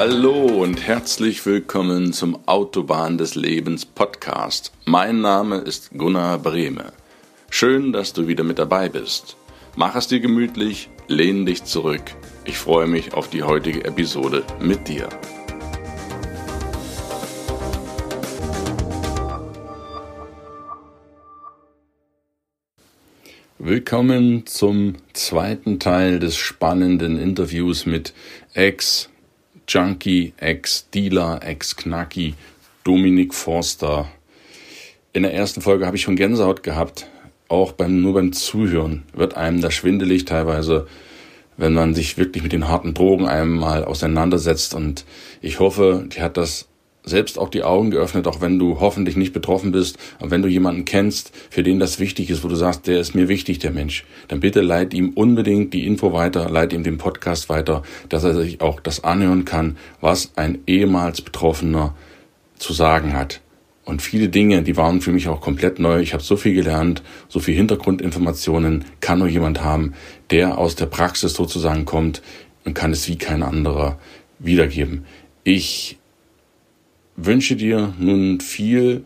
Hallo und herzlich willkommen zum Autobahn des Lebens Podcast. Mein Name ist Gunnar Brehme. Schön, dass du wieder mit dabei bist. Mach es dir gemütlich, lehn dich zurück. Ich freue mich auf die heutige Episode mit dir. Willkommen zum zweiten Teil des spannenden Interviews mit Ex Junkie, Ex-Dealer, Ex-Knacki, Dominik Forster. In der ersten Folge habe ich schon Gänsehaut gehabt. Auch beim, nur beim Zuhören wird einem da schwindelig teilweise, wenn man sich wirklich mit den harten Drogen einmal auseinandersetzt. Und ich hoffe, die hat das selbst auch die Augen geöffnet, auch wenn du hoffentlich nicht betroffen bist, und wenn du jemanden kennst, für den das wichtig ist, wo du sagst, der ist mir wichtig, der Mensch, dann bitte leit ihm unbedingt die Info weiter, leit ihm den Podcast weiter, dass er sich auch das anhören kann, was ein ehemals Betroffener zu sagen hat. Und viele Dinge, die waren für mich auch komplett neu. Ich habe so viel gelernt, so viel Hintergrundinformationen kann nur jemand haben, der aus der Praxis sozusagen kommt und kann es wie kein anderer wiedergeben. Ich wünsche dir nun viel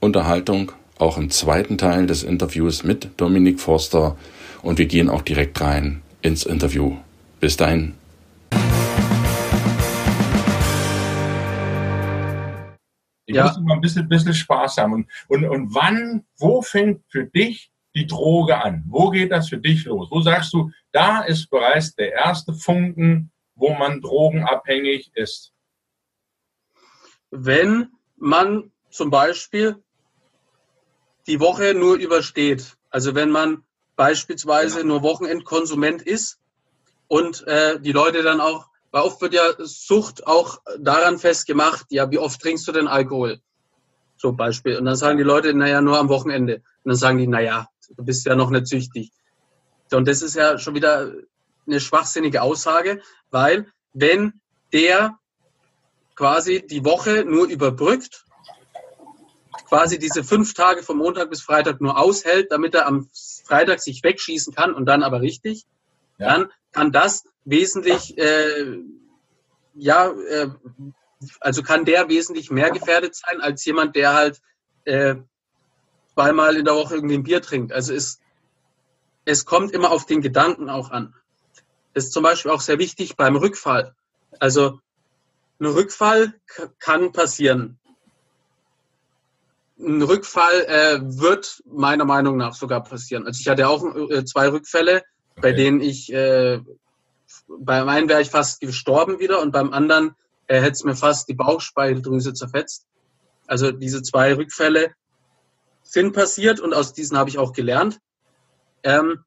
Unterhaltung, auch im zweiten Teil des Interviews mit Dominik Forster. Und wir gehen auch direkt rein ins Interview. Bis dahin. Ich ja. muss mal ein bisschen, bisschen Spaß haben. Und, und, und wann, wo fängt für dich die Droge an? Wo geht das für dich los? Wo sagst du, da ist bereits der erste Funken, wo man drogenabhängig ist? Wenn man zum Beispiel die Woche nur übersteht. Also wenn man beispielsweise ja. nur Wochenendkonsument ist und äh, die Leute dann auch, weil oft wird ja Sucht auch daran festgemacht, ja, wie oft trinkst du denn Alkohol? So Beispiel. Und dann sagen die Leute, naja, nur am Wochenende. Und dann sagen die, naja, du bist ja noch nicht süchtig. Und das ist ja schon wieder eine schwachsinnige Aussage, weil wenn der quasi die Woche nur überbrückt, quasi diese fünf Tage von Montag bis Freitag nur aushält, damit er am Freitag sich wegschießen kann und dann aber richtig, ja. dann kann das wesentlich, äh, ja, äh, also kann der wesentlich mehr gefährdet sein als jemand, der halt äh, zweimal in der Woche irgendwie ein Bier trinkt. Also es, es kommt immer auf den Gedanken auch an. Das ist zum Beispiel auch sehr wichtig beim Rückfall. Also ein Rückfall kann passieren. Ein Rückfall äh, wird meiner Meinung nach sogar passieren. Also ich hatte auch äh, zwei Rückfälle, okay. bei denen ich, äh, beim einen wäre ich fast gestorben wieder und beim anderen äh, hätte es mir fast die Bauchspeicheldrüse zerfetzt. Also diese zwei Rückfälle sind passiert und aus diesen habe ich auch gelernt. Ähm,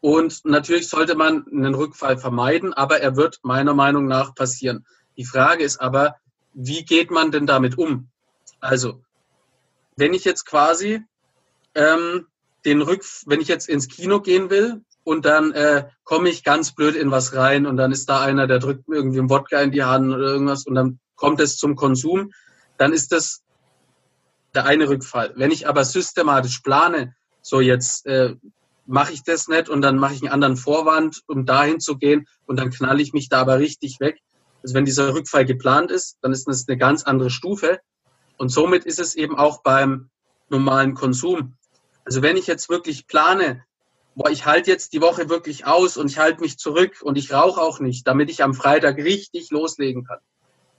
und natürlich sollte man einen Rückfall vermeiden, aber er wird meiner Meinung nach passieren. Die Frage ist aber, wie geht man denn damit um? Also, wenn ich jetzt quasi ähm, den Rück, wenn ich jetzt ins Kino gehen will und dann äh, komme ich ganz blöd in was rein und dann ist da einer, der drückt mir irgendwie einen Wodka in die Hand oder irgendwas und dann kommt es zum Konsum, dann ist das der eine Rückfall. Wenn ich aber systematisch plane, so jetzt äh, mache ich das nicht und dann mache ich einen anderen Vorwand, um dahin zu gehen und dann knalle ich mich da aber richtig weg, also wenn dieser Rückfall geplant ist, dann ist das eine ganz andere Stufe. Und somit ist es eben auch beim normalen Konsum. Also wenn ich jetzt wirklich plane, boah, ich halte jetzt die Woche wirklich aus und ich halte mich zurück und ich rauche auch nicht, damit ich am Freitag richtig loslegen kann,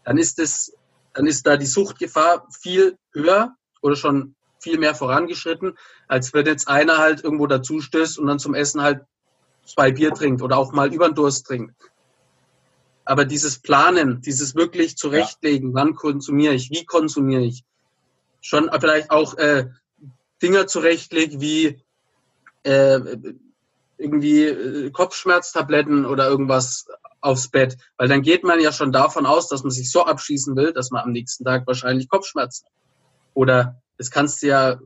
dann ist es, dann ist da die Suchtgefahr viel höher oder schon viel mehr vorangeschritten, als wenn jetzt einer halt irgendwo dazu stößt und dann zum Essen halt zwei Bier trinkt oder auch mal über den Durst trinkt. Aber dieses Planen, dieses wirklich zurechtlegen, ja. wann konsumiere ich, wie konsumiere ich, schon vielleicht auch äh, Dinge zurechtlegen wie äh, irgendwie äh, Kopfschmerztabletten oder irgendwas aufs Bett. Weil dann geht man ja schon davon aus, dass man sich so abschießen will, dass man am nächsten Tag wahrscheinlich Kopfschmerzen hat. Oder das kannst du ja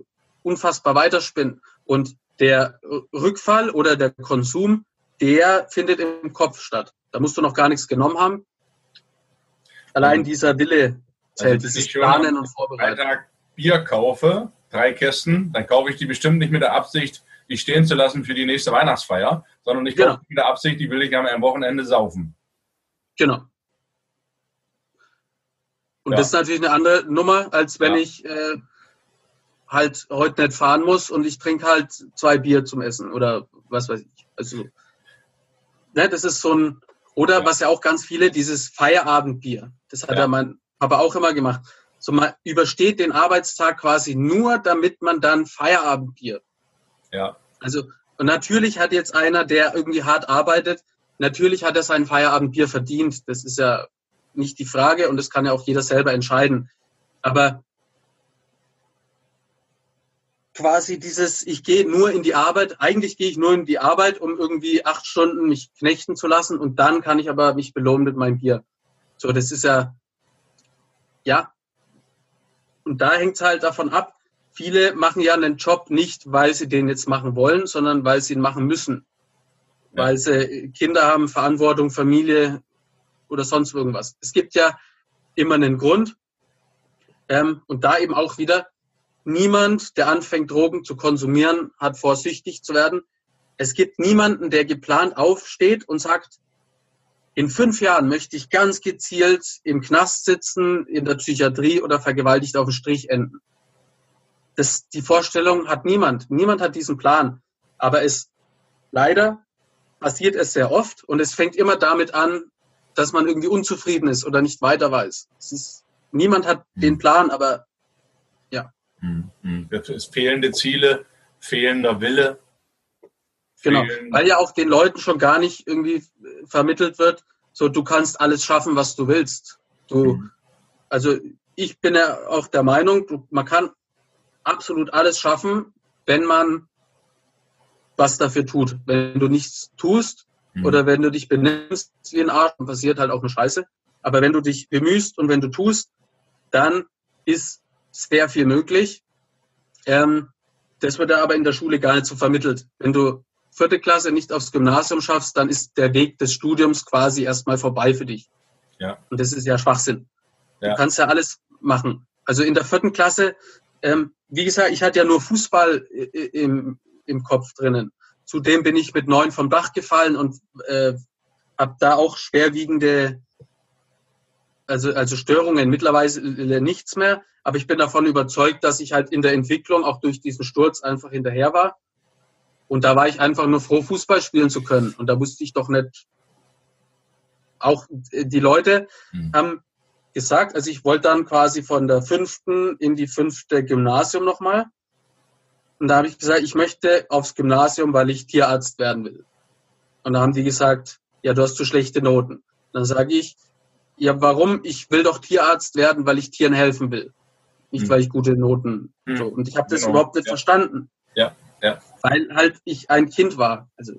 unfassbar weiterspinnen. Und der Rückfall oder der Konsum, der findet im Kopf statt. Da musst du noch gar nichts genommen haben. Allein mhm. dieser Wille zählt, also, dieses Planen und Vorbereiten. Freitag Bier kaufe, drei Kästen, dann kaufe ich die bestimmt nicht mit der Absicht, die stehen zu lassen für die nächste Weihnachtsfeier, sondern ich kaufe genau. mit der Absicht, die will ich am Wochenende saufen. Genau. Und ja. das ist natürlich eine andere Nummer, als wenn ja. ich äh, halt heute nicht fahren muss und ich trinke halt zwei Bier zum Essen oder was weiß ich. Also, ne, das ist so ein, oder ja. was ja auch ganz viele, dieses Feierabendbier. Das hat ja, mein Papa auch immer gemacht. So man übersteht den Arbeitstag quasi nur, damit man dann Feierabendbier. Ja. Also, und natürlich hat jetzt einer, der irgendwie hart arbeitet, natürlich hat er sein Feierabendbier verdient. Das ist ja nicht die Frage und das kann ja auch jeder selber entscheiden. Aber quasi dieses, ich gehe nur in die Arbeit, eigentlich gehe ich nur in die Arbeit, um irgendwie acht Stunden mich knechten zu lassen und dann kann ich aber mich belohnen mit meinem Bier. So, das ist ja, ja. Und da hängt es halt davon ab, viele machen ja einen Job nicht, weil sie den jetzt machen wollen, sondern weil sie ihn machen müssen. Ja. Weil sie Kinder haben, Verantwortung, Familie oder sonst irgendwas. Es gibt ja immer einen Grund. Ähm, und da eben auch wieder, niemand, der anfängt, Drogen zu konsumieren, hat vor, süchtig zu werden. Es gibt niemanden, der geplant aufsteht und sagt, in fünf Jahren möchte ich ganz gezielt im Knast sitzen, in der Psychiatrie oder vergewaltigt auf dem Strich enden. Das, die Vorstellung hat niemand. Niemand hat diesen Plan. Aber es leider passiert es sehr oft und es fängt immer damit an, dass man irgendwie unzufrieden ist oder nicht weiter weiß. Ist, niemand hat den hm. Plan, aber. Es fehlende Ziele, fehlender Wille. Genau, weil ja auch den Leuten schon gar nicht irgendwie vermittelt wird, so du kannst alles schaffen, was du willst. Du, also ich bin ja auch der Meinung, man kann absolut alles schaffen, wenn man was dafür tut. Wenn du nichts tust mhm. oder wenn du dich benimmst wie ein Arsch, dann passiert halt auch eine Scheiße. Aber wenn du dich bemühst und wenn du tust, dann ist sehr viel möglich. Ähm, das wird aber in der Schule gar nicht so vermittelt. Wenn du vierte Klasse nicht aufs Gymnasium schaffst, dann ist der Weg des Studiums quasi erstmal vorbei für dich. Ja. Und das ist ja Schwachsinn. Ja. Du kannst ja alles machen. Also in der vierten Klasse ähm, wie gesagt, ich hatte ja nur Fußball im, im Kopf drinnen. Zudem bin ich mit neun vom Dach gefallen und äh, habe da auch schwerwiegende, also, also Störungen, mittlerweile nichts mehr. Aber ich bin davon überzeugt, dass ich halt in der Entwicklung auch durch diesen Sturz einfach hinterher war. Und da war ich einfach nur froh, Fußball spielen zu können. Und da wusste ich doch nicht, auch die Leute mhm. haben gesagt. Also ich wollte dann quasi von der fünften in die fünfte Gymnasium nochmal. Und da habe ich gesagt, ich möchte aufs Gymnasium, weil ich Tierarzt werden will. Und da haben die gesagt, ja, du hast zu schlechte Noten. Dann sage ich, ja, warum? Ich will doch Tierarzt werden, weil ich Tieren helfen will. Nicht, hm. weil ich gute Noten. Hm. So. Und ich habe das genau. überhaupt nicht ja. verstanden. Ja, ja. Weil halt ich ein Kind war. Also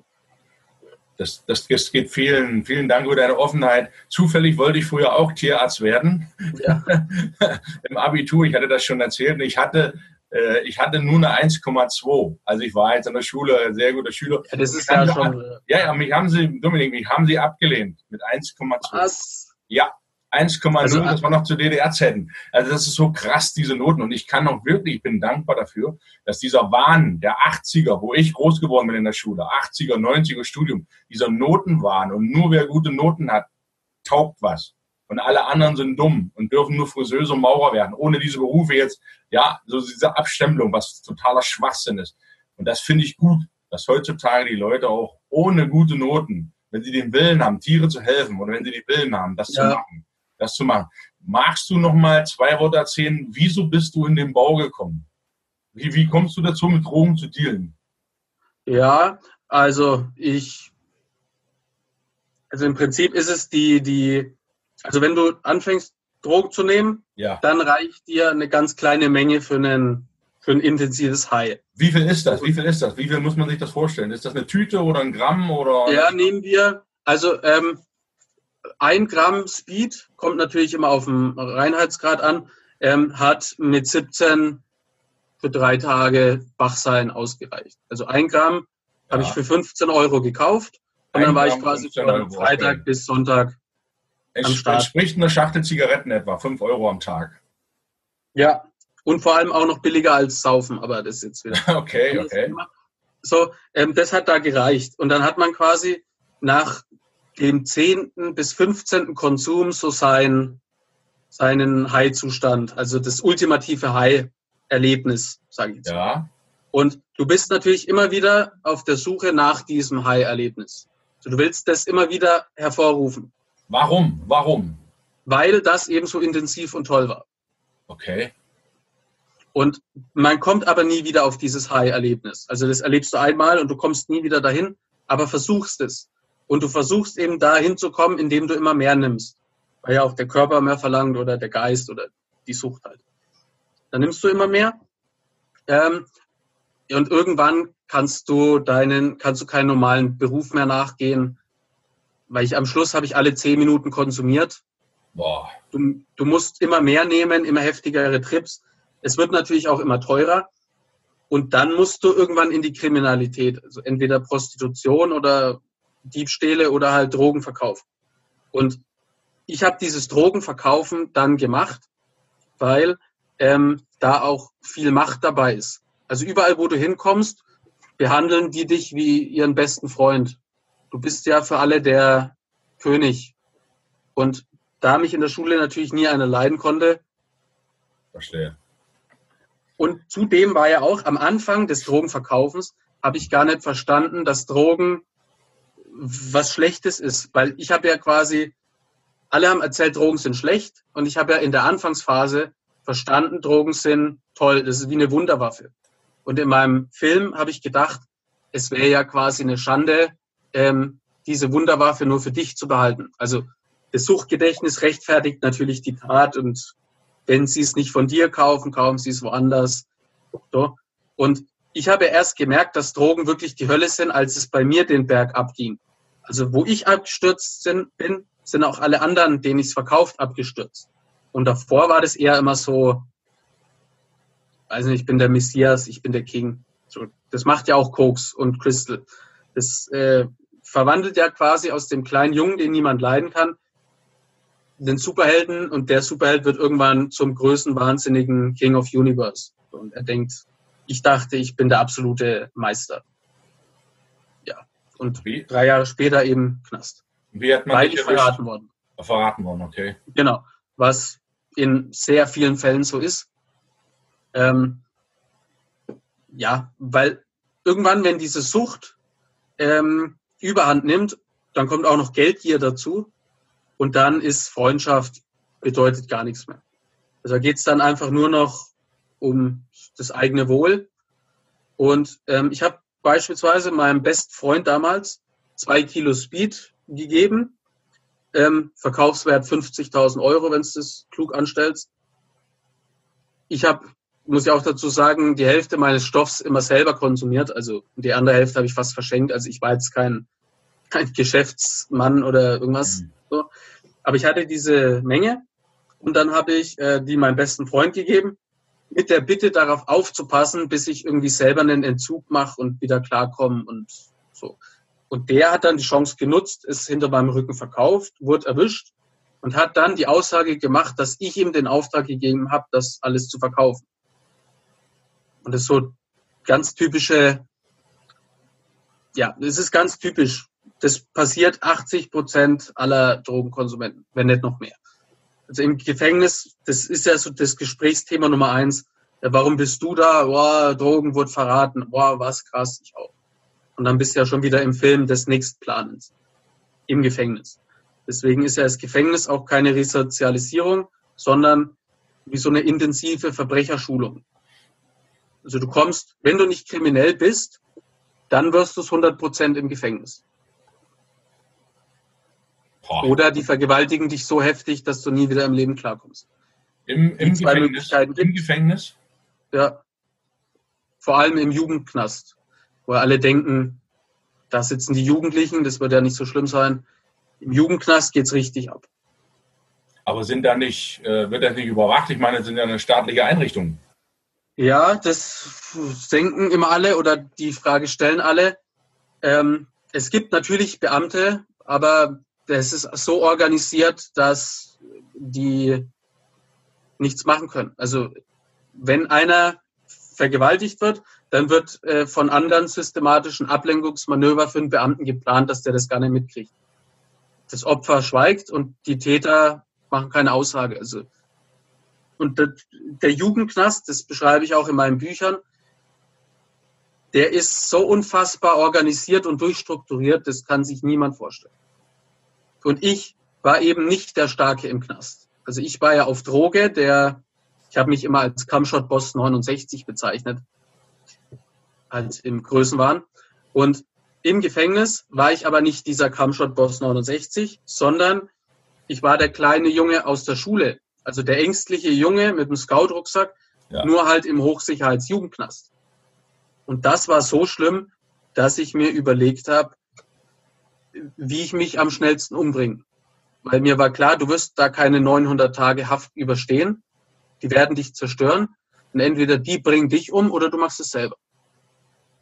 das, das, das geht vielen, vielen Dank für deine Offenheit. Zufällig wollte ich früher auch Tierarzt werden. Ja. Im Abitur, ich hatte das schon erzählt. Ich hatte, äh, ich hatte nur eine 1,2. Also ich war jetzt in der Schule ein sehr guter Schüler. Ja, das ist ja schon. ja, ja, mich haben sie, Dominik, mich haben sie abgelehnt mit 1,2. Was? Ja, 1,0, also, das war noch zu DDR-Zeiten. Also das ist so krass, diese Noten. Und ich kann auch wirklich, ich bin dankbar dafür, dass dieser Wahn der 80er, wo ich groß geworden bin in der Schule, 80er, 90er Studium, dieser Notenwahn und nur wer gute Noten hat, taugt was. Und alle anderen sind dumm und dürfen nur Friseuse und Maurer werden, ohne diese Berufe jetzt, ja, so diese Abstempelung, was totaler Schwachsinn ist. Und das finde ich gut, dass heutzutage die Leute auch ohne gute Noten, wenn sie den Willen haben, Tiere zu helfen oder wenn sie den Willen haben, das ja. zu machen, das zu machen. Magst du noch mal zwei Worte erzählen? Wieso bist du in den Bau gekommen? Wie, wie kommst du dazu, mit Drogen zu dealen? Ja, also ich, also im Prinzip ist es die, die, also wenn du anfängst, Drogen zu nehmen, ja. dann reicht dir eine ganz kleine Menge für einen, für ein intensives High. Wie viel ist das? Wie viel ist das? Wie viel muss man sich das vorstellen? Ist das eine Tüte oder ein Gramm oder? Ja, nehmen wir, also ähm, ein Gramm Speed, kommt natürlich immer auf den Reinheitsgrad an, ähm, hat mit 17 für drei Tage Wachsein ausgereicht. Also ein Gramm ja. habe ich für 15 Euro gekauft und ein dann war Gramm ich quasi von Freitag okay. bis Sonntag es am Start. Entspricht eine Schachtel Zigaretten etwa, 5 Euro am Tag. Ja, und vor allem auch noch billiger als Saufen, aber das ist jetzt wieder. okay, okay. So, ähm, das hat da gereicht. Und dann hat man quasi nach dem 10. bis 15. Konsum so sein, seinen High-Zustand, also das ultimative High-Erlebnis, sage ich jetzt. Ja. Und du bist natürlich immer wieder auf der Suche nach diesem High-Erlebnis. Also du willst das immer wieder hervorrufen. Warum? Warum? Weil das eben so intensiv und toll war. Okay. Und man kommt aber nie wieder auf dieses High-Erlebnis. Also das erlebst du einmal und du kommst nie wieder dahin, aber versuchst es. Und du versuchst eben dahin zu kommen, indem du immer mehr nimmst. Weil ja auch der Körper mehr verlangt oder der Geist oder die Sucht halt. Dann nimmst du immer mehr. Ähm, und irgendwann kannst du deinen, kannst du keinen normalen Beruf mehr nachgehen. Weil ich am Schluss habe ich alle zehn Minuten konsumiert. Boah. Du, du musst immer mehr nehmen, immer heftigere Trips. Es wird natürlich auch immer teurer. Und dann musst du irgendwann in die Kriminalität, also entweder Prostitution oder Diebstähle oder halt Drogenverkauf. Und ich habe dieses Drogenverkaufen dann gemacht, weil ähm, da auch viel Macht dabei ist. Also überall, wo du hinkommst, behandeln die dich wie ihren besten Freund. Du bist ja für alle der König. Und da mich in der Schule natürlich nie einer leiden konnte. Verstehe. Und zudem war ja auch am Anfang des Drogenverkaufens, habe ich gar nicht verstanden, dass Drogen was Schlechtes ist. Weil ich habe ja quasi, alle haben erzählt, Drogen sind schlecht. Und ich habe ja in der Anfangsphase verstanden, Drogen sind toll. Das ist wie eine Wunderwaffe. Und in meinem Film habe ich gedacht, es wäre ja quasi eine Schande, ähm, diese Wunderwaffe nur für dich zu behalten. Also das Suchtgedächtnis rechtfertigt natürlich die Tat und wenn sie es nicht von dir kaufen, kaufen sie es woanders. So. Und ich habe erst gemerkt, dass Drogen wirklich die Hölle sind, als es bei mir den Berg abging. Also wo ich abgestürzt bin, sind auch alle anderen, denen ich es verkauft, abgestürzt. Und davor war das eher immer so, weiß ich bin der Messias, ich bin der King. So, das macht ja auch Koks und Crystal. Das äh, verwandelt ja quasi aus dem kleinen Jungen, den niemand leiden kann, den Superhelden und der Superheld wird irgendwann zum größten wahnsinnigen King of Universe. Und er denkt, ich dachte, ich bin der absolute Meister. Ja. Und Wie? drei Jahre später eben Knast. Wie hat man Beide verraten worden. Verraten worden, okay. Genau. Was in sehr vielen Fällen so ist. Ähm, ja, weil irgendwann, wenn diese Sucht ähm, überhand nimmt, dann kommt auch noch Geldgier dazu. Und dann ist Freundschaft bedeutet gar nichts mehr. Also geht es dann einfach nur noch um das eigene Wohl. Und ähm, ich habe beispielsweise meinem besten Freund damals zwei Kilo Speed gegeben, ähm, Verkaufswert 50.000 Euro, wenn du das klug anstellst. Ich habe, muss ich auch dazu sagen, die Hälfte meines Stoffs immer selber konsumiert, also die andere Hälfte habe ich fast verschenkt. Also ich war jetzt kein, kein Geschäftsmann oder irgendwas. Mhm. So. Aber ich hatte diese Menge und dann habe ich äh, die meinem besten Freund gegeben, mit der Bitte darauf aufzupassen, bis ich irgendwie selber einen Entzug mache und wieder klarkomme und so. Und der hat dann die Chance genutzt, ist hinter meinem Rücken verkauft, wurde erwischt und hat dann die Aussage gemacht, dass ich ihm den Auftrag gegeben habe, das alles zu verkaufen. Und das ist so ganz typische, ja, es ist ganz typisch das passiert 80 Prozent aller Drogenkonsumenten, wenn nicht noch mehr. Also im Gefängnis, das ist ja so das Gesprächsthema Nummer eins. Ja, warum bist du da? Boah, Drogen wurde verraten. Boah, was krass, ich auch. Und dann bist du ja schon wieder im Film des Nächstplanens. Im Gefängnis. Deswegen ist ja das Gefängnis auch keine Resozialisierung, sondern wie so eine intensive Verbrecherschulung. Also du kommst, wenn du nicht kriminell bist, dann wirst du es 100 Prozent im Gefängnis. Boah. Oder die vergewaltigen dich so heftig, dass du nie wieder im Leben klarkommst. Im, im Gefängnis? Im Gefängnis? Ja. Vor allem im Jugendknast, wo alle denken, da sitzen die Jugendlichen, das wird ja nicht so schlimm sein. Im Jugendknast geht es richtig ab. Aber sind da nicht, äh, wird das nicht überwacht? Ich meine, das sind ja eine staatliche Einrichtung. Ja, das denken immer alle oder die Frage stellen alle. Ähm, es gibt natürlich Beamte, aber das ist so organisiert, dass die nichts machen können. Also wenn einer vergewaltigt wird, dann wird äh, von anderen systematischen Ablenkungsmanöver für einen Beamten geplant, dass der das gar nicht mitkriegt. Das Opfer schweigt und die Täter machen keine Aussage. Also und der Jugendknast, das beschreibe ich auch in meinen Büchern, der ist so unfassbar organisiert und durchstrukturiert, das kann sich niemand vorstellen. Und ich war eben nicht der Starke im Knast. Also ich war ja auf Droge, der, ich habe mich immer als Camshot Boss 69 bezeichnet, als im Größenwahn. Und im Gefängnis war ich aber nicht dieser Camshot Boss 69, sondern ich war der kleine Junge aus der Schule. Also der ängstliche Junge mit dem Scout-Rucksack, ja. nur halt im Hochsicherheitsjugendknast. Und das war so schlimm, dass ich mir überlegt habe, wie ich mich am schnellsten umbringe. Weil mir war klar, du wirst da keine 900 Tage Haft überstehen. Die werden dich zerstören. Und entweder die bringen dich um oder du machst es selber.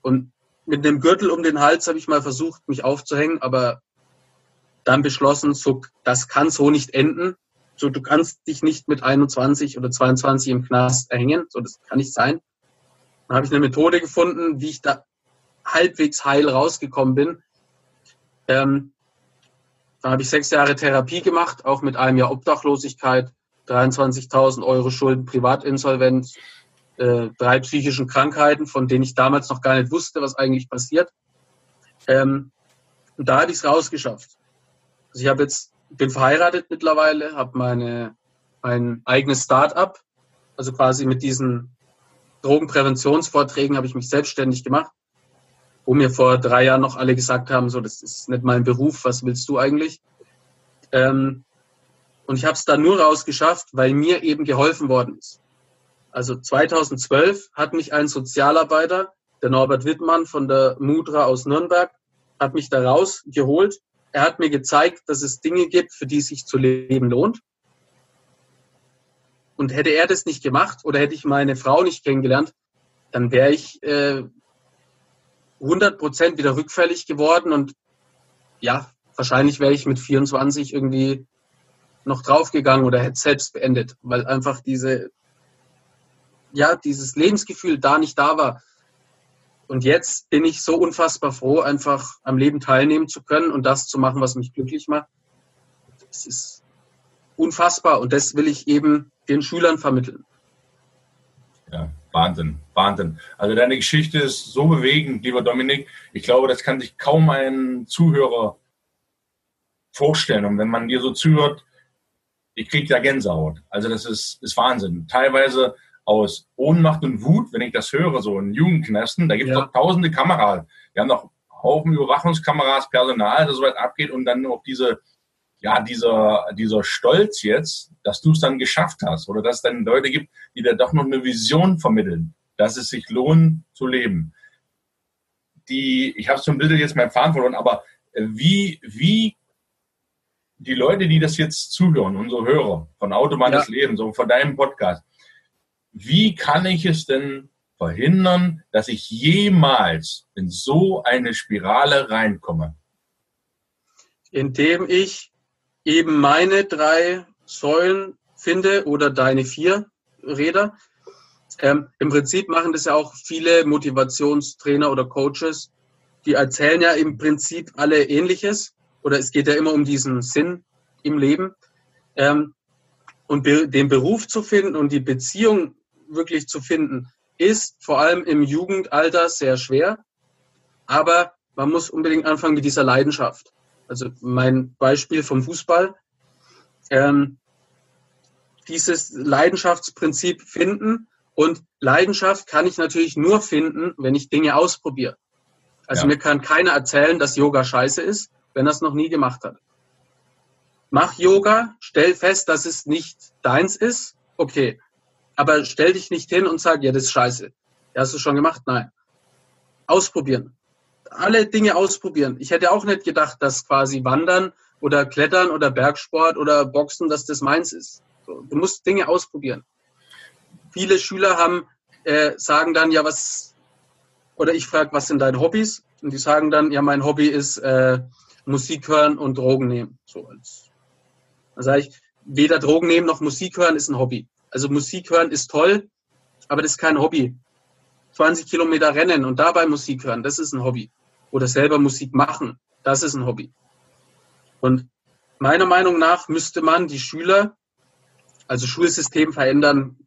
Und mit dem Gürtel um den Hals habe ich mal versucht, mich aufzuhängen, aber dann beschlossen, so, das kann so nicht enden. So, du kannst dich nicht mit 21 oder 22 im Knast erhängen. So, das kann nicht sein. Dann habe ich eine Methode gefunden, wie ich da halbwegs heil rausgekommen bin. Ähm, dann habe ich sechs Jahre Therapie gemacht, auch mit einem Jahr Obdachlosigkeit, 23.000 Euro Schulden, Privatinsolvenz, äh, drei psychischen Krankheiten, von denen ich damals noch gar nicht wusste, was eigentlich passiert. Ähm, und da habe ich es rausgeschafft. Also ich habe jetzt bin verheiratet mittlerweile, habe meine mein eigenes Start-up, also quasi mit diesen Drogenpräventionsvorträgen habe ich mich selbstständig gemacht, wo mir vor drei Jahren noch alle gesagt haben, so das ist nicht mein Beruf, was willst du eigentlich? Ähm, und ich habe es da nur rausgeschafft, weil mir eben geholfen worden ist. Also 2012 hat mich ein Sozialarbeiter, der Norbert Wittmann von der Mudra aus Nürnberg, hat mich da rausgeholt. Er hat mir gezeigt, dass es Dinge gibt, für die es sich zu leben lohnt. Und hätte er das nicht gemacht oder hätte ich meine Frau nicht kennengelernt, dann wäre ich äh, 100 Prozent wieder rückfällig geworden und ja, wahrscheinlich wäre ich mit 24 irgendwie noch draufgegangen oder hätte selbst beendet, weil einfach diese ja, dieses Lebensgefühl da nicht da war. Und jetzt bin ich so unfassbar froh, einfach am Leben teilnehmen zu können und das zu machen, was mich glücklich macht. Das ist unfassbar und das will ich eben den Schülern vermitteln. Ja, Wahnsinn, Wahnsinn. Also deine Geschichte ist so bewegend, lieber Dominik. Ich glaube, das kann sich kaum ein Zuhörer vorstellen. Und wenn man dir so zuhört, ich kriege ja Gänsehaut. Also das ist, ist Wahnsinn. Teilweise aus Ohnmacht und Wut, wenn ich das höre, so in Jugendknästen, da gibt es ja. doch tausende Kameras. Wir haben noch Haufen Überwachungskameras, Personal, das so weit abgeht und dann noch diese, ja, dieser, dieser Stolz jetzt, dass du es dann geschafft hast oder dass es dann Leute gibt, die da doch noch eine Vision vermitteln, dass es sich lohnt zu leben. Die, ich habe so ein bisschen jetzt mein Faden verloren, aber wie, wie die Leute, die das jetzt zuhören, unsere Hörer von Autobahn ja. des Lebens, so von deinem Podcast, wie kann ich es denn verhindern, dass ich jemals in so eine Spirale reinkomme? Indem ich eben meine drei Säulen finde oder deine vier Räder. Ähm, Im Prinzip machen das ja auch viele Motivationstrainer oder Coaches. Die erzählen ja im Prinzip alle Ähnliches. Oder es geht ja immer um diesen Sinn im Leben. Ähm, und be den Beruf zu finden und die Beziehung wirklich zu finden, ist vor allem im Jugendalter sehr schwer. Aber man muss unbedingt anfangen mit dieser Leidenschaft. Also mein Beispiel vom Fußball. Ähm, dieses Leidenschaftsprinzip finden. Und Leidenschaft kann ich natürlich nur finden, wenn ich Dinge ausprobiere. Also ja. mir kann keiner erzählen, dass Yoga scheiße ist, wenn er es noch nie gemacht hat. Mach Yoga, stell fest, dass es nicht deins ist. Okay, aber stell dich nicht hin und sag, ja, das ist scheiße. Ja, hast du schon gemacht? Nein. Ausprobieren. Alle Dinge ausprobieren. Ich hätte auch nicht gedacht, dass quasi Wandern oder Klettern oder Bergsport oder Boxen, dass das meins ist. So, du musst Dinge ausprobieren. Viele Schüler haben, äh, sagen dann, ja, was, oder ich frage, was sind deine Hobbys? Und die sagen dann, ja, mein Hobby ist äh, Musik hören und Drogen nehmen. So als, dann sage ich, weder Drogen nehmen noch Musik hören ist ein Hobby. Also Musik hören ist toll, aber das ist kein Hobby. 20 Kilometer rennen und dabei Musik hören, das ist ein Hobby. Oder selber Musik machen, das ist ein Hobby. Und meiner Meinung nach müsste man die Schüler Also Schulsystem verändern,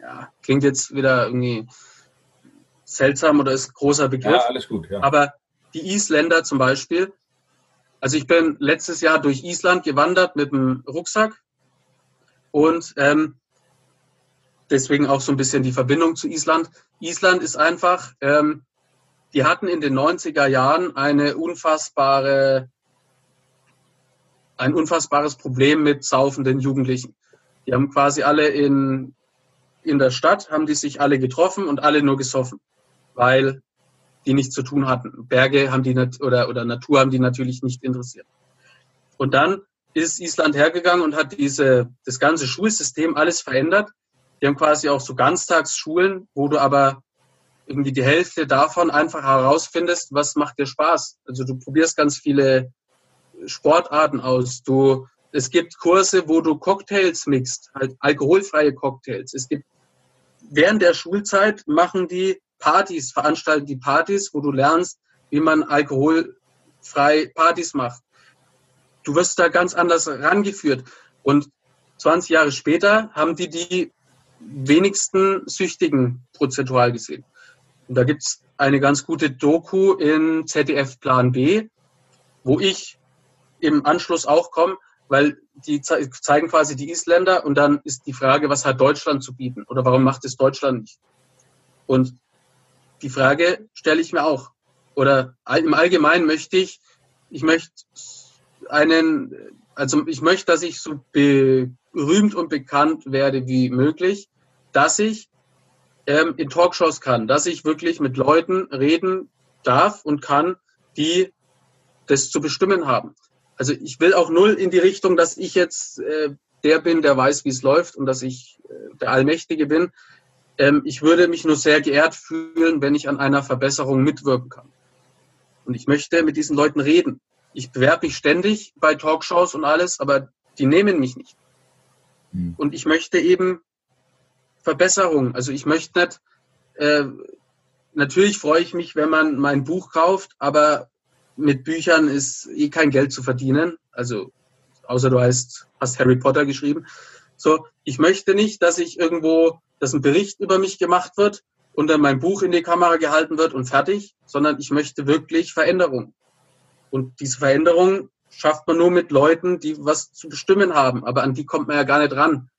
ja, klingt jetzt wieder irgendwie seltsam oder ist ein großer Begriff. Ja, alles gut, ja. Aber die Isländer zum Beispiel, also ich bin letztes Jahr durch Island gewandert mit dem Rucksack und ähm, deswegen auch so ein bisschen die Verbindung zu Island. Island ist einfach, ähm, die hatten in den 90er Jahren eine unfassbare, ein unfassbares Problem mit saufenden Jugendlichen. Die haben quasi alle in, in der Stadt, haben die sich alle getroffen und alle nur gesoffen, weil die nichts zu tun hatten. Berge haben die oder, oder Natur haben die natürlich nicht interessiert. Und dann ist Island hergegangen und hat diese, das ganze Schulsystem alles verändert. Die haben quasi auch so Ganztagsschulen, wo du aber irgendwie die Hälfte davon einfach herausfindest, was macht dir Spaß. Also du probierst ganz viele Sportarten aus. Du, es gibt Kurse, wo du Cocktails mixt, halt alkoholfreie Cocktails. Es gibt während der Schulzeit machen die Partys, veranstalten die Partys, wo du lernst, wie man alkoholfrei Partys macht. Du wirst da ganz anders rangeführt. Und 20 Jahre später haben die die wenigsten Süchtigen prozentual gesehen. Und da gibt es eine ganz gute Doku in ZDF Plan B, wo ich im Anschluss auch komme, weil die zeigen quasi die Isländer und dann ist die Frage, was hat Deutschland zu bieten oder warum macht es Deutschland nicht? Und die Frage stelle ich mir auch. Oder im Allgemeinen möchte ich, ich möchte einen, also ich möchte, dass ich so berühmt und bekannt werde wie möglich, dass ich ähm, in Talkshows kann, dass ich wirklich mit Leuten reden darf und kann, die das zu bestimmen haben also ich will auch null in die Richtung, dass ich jetzt äh, der bin, der weiß, wie es läuft und dass ich äh, der Allmächtige bin. Ähm, ich würde mich nur sehr geehrt fühlen, wenn ich an einer Verbesserung mitwirken kann. Und ich möchte mit diesen Leuten reden. Ich bewerbe mich ständig bei Talkshows und alles, aber die nehmen mich nicht. Mhm. Und ich möchte eben Verbesserung. Also ich möchte nicht, äh, natürlich freue ich mich, wenn man mein Buch kauft, aber mit Büchern ist eh kein Geld zu verdienen. Also, außer du hast, hast Harry Potter geschrieben. So, ich möchte nicht, dass ich irgendwo, dass ein Bericht über mich gemacht wird und dann mein Buch in die Kamera gehalten wird und fertig, sondern ich möchte wirklich Veränderung. Und diese Veränderung schafft man nur mit Leuten, die was zu bestimmen haben, aber an die kommt man ja gar nicht ran.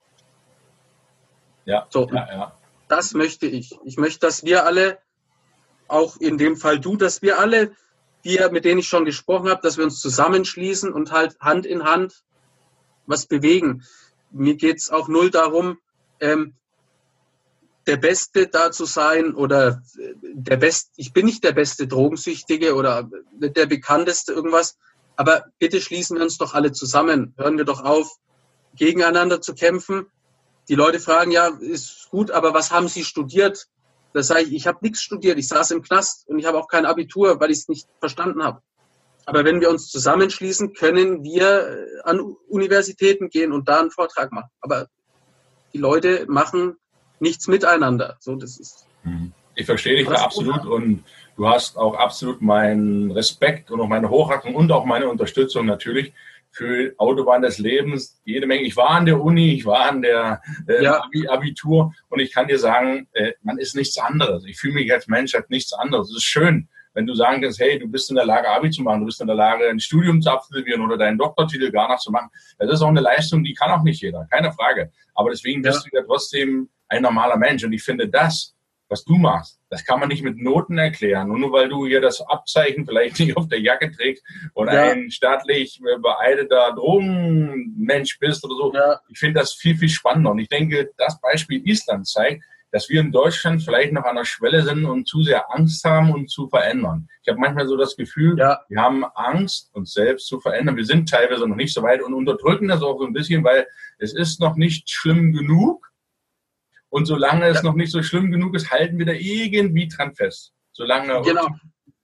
Ja, so, ja, ja. Das möchte ich. Ich möchte, dass wir alle, auch in dem Fall du, dass wir alle die, mit denen ich schon gesprochen habe, dass wir uns zusammenschließen und halt Hand in Hand was bewegen. Mir geht es auch null darum, ähm, der Beste da zu sein oder äh, der Beste, ich bin nicht der beste Drogensüchtige oder der bekannteste irgendwas, aber bitte schließen wir uns doch alle zusammen. Hören wir doch auf, gegeneinander zu kämpfen. Die Leute fragen, ja, ist gut, aber was haben Sie studiert? Da sage ich, ich habe nichts studiert, ich saß im Knast und ich habe auch kein Abitur, weil ich es nicht verstanden habe. Aber wenn wir uns zusammenschließen, können wir äh, an Universitäten gehen und da einen Vortrag machen. Aber die Leute machen nichts miteinander. So, das ist. Mhm. Ich verstehe dich da absolut und du hast auch absolut meinen Respekt und auch meine Hochachtung und auch meine Unterstützung natürlich für Autobahn des Lebens jede Menge. Ich war an der Uni, ich war an der äh, ja. Abitur und ich kann dir sagen, äh, man ist nichts anderes. Ich fühle mich als Mensch als nichts anderes. Es ist schön, wenn du sagen kannst, hey, du bist in der Lage, Abi zu machen, du bist in der Lage, ein Studium zu absolvieren oder deinen Doktortitel gar nicht zu machen. Das ist auch eine Leistung, die kann auch nicht jeder, keine Frage. Aber deswegen bist ja. du ja trotzdem ein normaler Mensch. Und ich finde, das was du machst. Das kann man nicht mit Noten erklären. Und nur weil du hier das Abzeichen vielleicht nicht auf der Jacke trägst und ja. ein staatlich beeideter Drogenmensch bist oder so. Ja. Ich finde das viel, viel spannender. Und ich denke, das Beispiel Island zeigt, dass wir in Deutschland vielleicht noch an der Schwelle sind und zu sehr Angst haben, uns zu verändern. Ich habe manchmal so das Gefühl, ja. wir haben Angst, uns selbst zu verändern. Wir sind teilweise noch nicht so weit und unterdrücken das auch so ein bisschen, weil es ist noch nicht schlimm genug. Und solange es noch nicht so schlimm genug ist, halten wir da irgendwie dran fest. Solange genau.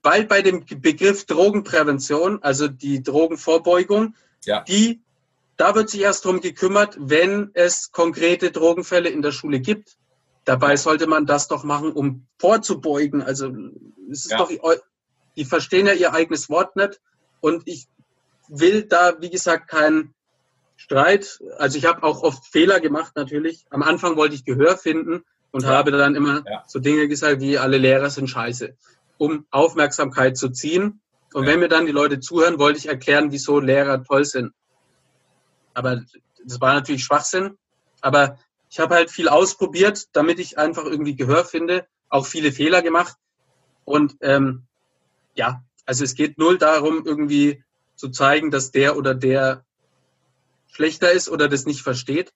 Weil bei dem Begriff Drogenprävention, also die Drogenvorbeugung, ja. die, da wird sich erst darum gekümmert, wenn es konkrete Drogenfälle in der Schule gibt. Dabei sollte man das doch machen, um vorzubeugen. Also es ist ja. doch, die verstehen ja ihr eigenes Wort nicht. Und ich will da, wie gesagt, kein Streit. Also ich habe auch oft Fehler gemacht natürlich. Am Anfang wollte ich Gehör finden und ja. habe dann immer ja. so Dinge gesagt wie alle Lehrer sind scheiße, um Aufmerksamkeit zu ziehen. Und ja. wenn mir dann die Leute zuhören, wollte ich erklären, wieso Lehrer toll sind. Aber das war natürlich Schwachsinn. Aber ich habe halt viel ausprobiert, damit ich einfach irgendwie Gehör finde, auch viele Fehler gemacht. Und ähm, ja, also es geht null darum, irgendwie zu zeigen, dass der oder der schlechter ist oder das nicht versteht.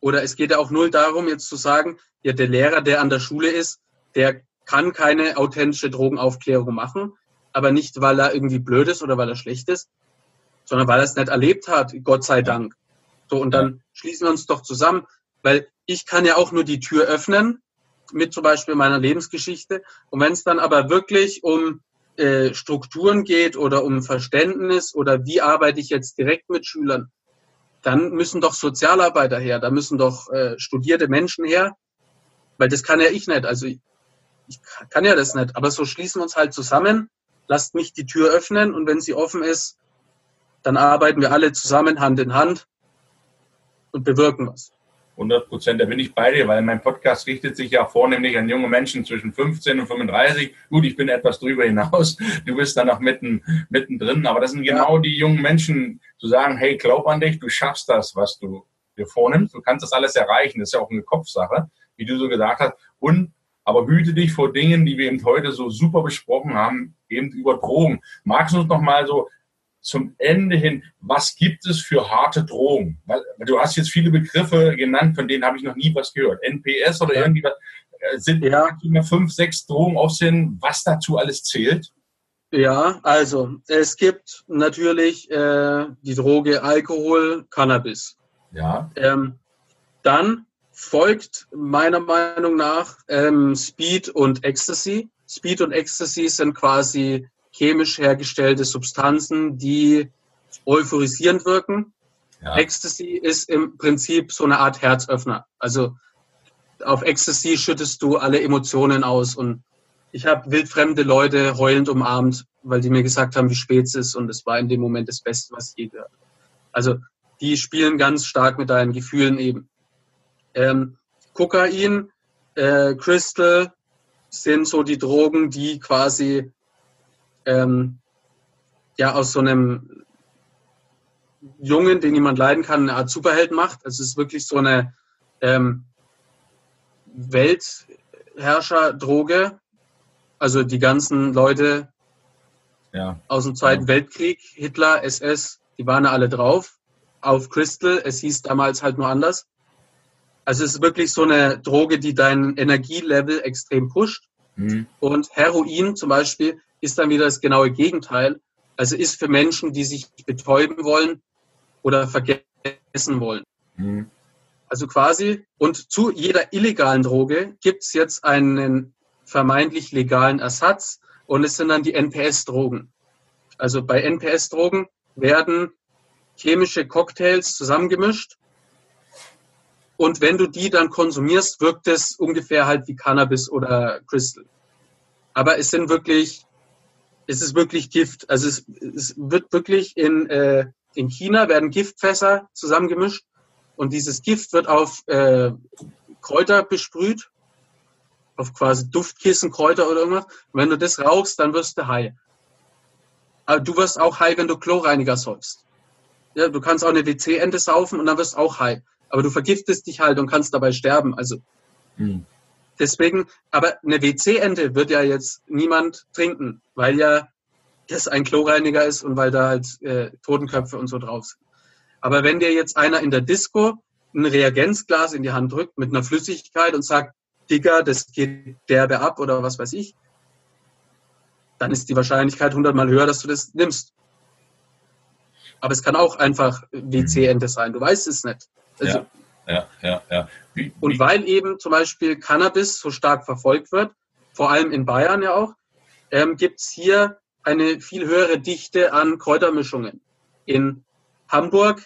Oder es geht ja auch null darum, jetzt zu sagen, ja, der Lehrer, der an der Schule ist, der kann keine authentische Drogenaufklärung machen, aber nicht, weil er irgendwie blöd ist oder weil er schlecht ist, sondern weil er es nicht erlebt hat, Gott sei Dank. So, und dann schließen wir uns doch zusammen, weil ich kann ja auch nur die Tür öffnen, mit zum Beispiel meiner Lebensgeschichte. Und wenn es dann aber wirklich um äh, Strukturen geht oder um Verständnis oder wie arbeite ich jetzt direkt mit Schülern, dann müssen doch Sozialarbeiter her, da müssen doch äh, studierte Menschen her, weil das kann ja ich nicht. Also ich, kann ja das nicht. Aber so schließen wir uns halt zusammen, lasst mich die Tür öffnen und wenn sie offen ist, dann arbeiten wir alle zusammen Hand in Hand und bewirken was. 100 Prozent, da bin ich bei dir, weil mein Podcast richtet sich ja vornehmlich an junge Menschen zwischen 15 und 35. Gut, ich bin etwas drüber hinaus. Du bist da noch mitten, mittendrin. Aber das sind genau ja. die jungen Menschen, zu sagen, hey, glaub an dich, du schaffst das, was du dir vornimmst. Du kannst das alles erreichen. Das ist ja auch eine Kopfsache, wie du so gesagt hast. Und aber hüte dich vor Dingen, die wir eben heute so super besprochen haben, eben über Drogen. Magst du uns noch mal so zum Ende hin, was gibt es für harte Drogen? Weil, du hast jetzt viele Begriffe genannt, von denen habe ich noch nie was gehört. NPS oder ja. irgendwie was. Äh, sind ja. fünf, sechs Drogen aufsehen, was dazu alles zählt? Ja, also es gibt natürlich äh, die Droge Alkohol, Cannabis. Ja. Ähm, dann folgt meiner Meinung nach ähm, Speed und Ecstasy. Speed und Ecstasy sind quasi chemisch hergestellte Substanzen, die euphorisierend wirken. Ja. Ecstasy ist im Prinzip so eine Art Herzöffner. Also auf Ecstasy schüttest du alle Emotionen aus und ich habe wildfremde Leute heulend umarmt, weil die mir gesagt haben, wie spät es ist und es war in dem Moment das Beste, was je gehört. Also die spielen ganz stark mit deinen Gefühlen eben. Ähm, Kokain, äh, Crystal sind so die Drogen, die quasi ähm, ja aus so einem Jungen, den niemand leiden kann, eine Art Superheld macht. Es ist wirklich so eine ähm, Weltherrscher-Droge. Also die ganzen Leute ja. aus dem Zweiten ja. Weltkrieg, Hitler, SS, die waren alle drauf. Auf Crystal, es hieß damals halt nur anders. Also es ist wirklich so eine Droge, die dein Energielevel extrem pusht. Mhm. Und Heroin zum Beispiel ist dann wieder das genaue Gegenteil. Also ist für Menschen, die sich betäuben wollen oder vergessen wollen. Mhm. Also quasi, und zu jeder illegalen Droge gibt es jetzt einen vermeintlich legalen Ersatz und es sind dann die NPS-Drogen. Also bei NPS-Drogen werden chemische Cocktails zusammengemischt und wenn du die dann konsumierst, wirkt es ungefähr halt wie Cannabis oder Crystal. Aber es sind wirklich es ist wirklich Gift. Also es, es wird wirklich in, äh, in China werden Giftfässer zusammengemischt und dieses Gift wird auf äh, Kräuter besprüht, auf quasi Duftkissen, Kräuter oder irgendwas. Und wenn du das rauchst, dann wirst du high. Aber du wirst auch high, wenn du Chlorreiniger säufst. Ja, du kannst auch eine WC-Ente saufen und dann wirst du auch high. Aber du vergiftest dich halt und kannst dabei sterben. Also hm. Deswegen, aber eine WC-Ente wird ja jetzt niemand trinken, weil ja das ein Chlorreiniger ist und weil da halt äh, Totenköpfe und so drauf sind. Aber wenn dir jetzt einer in der Disco ein Reagenzglas in die Hand drückt mit einer Flüssigkeit und sagt, Digga, das geht derbe ab oder was weiß ich, dann ist die Wahrscheinlichkeit hundertmal höher, dass du das nimmst. Aber es kann auch einfach WC-Ente sein, du weißt es nicht. Also, ja ja, ja, ja. Wie, und weil eben zum Beispiel Cannabis so stark verfolgt wird, vor allem in Bayern ja auch, ähm, gibt es hier eine viel höhere Dichte an Kräutermischungen. In Hamburg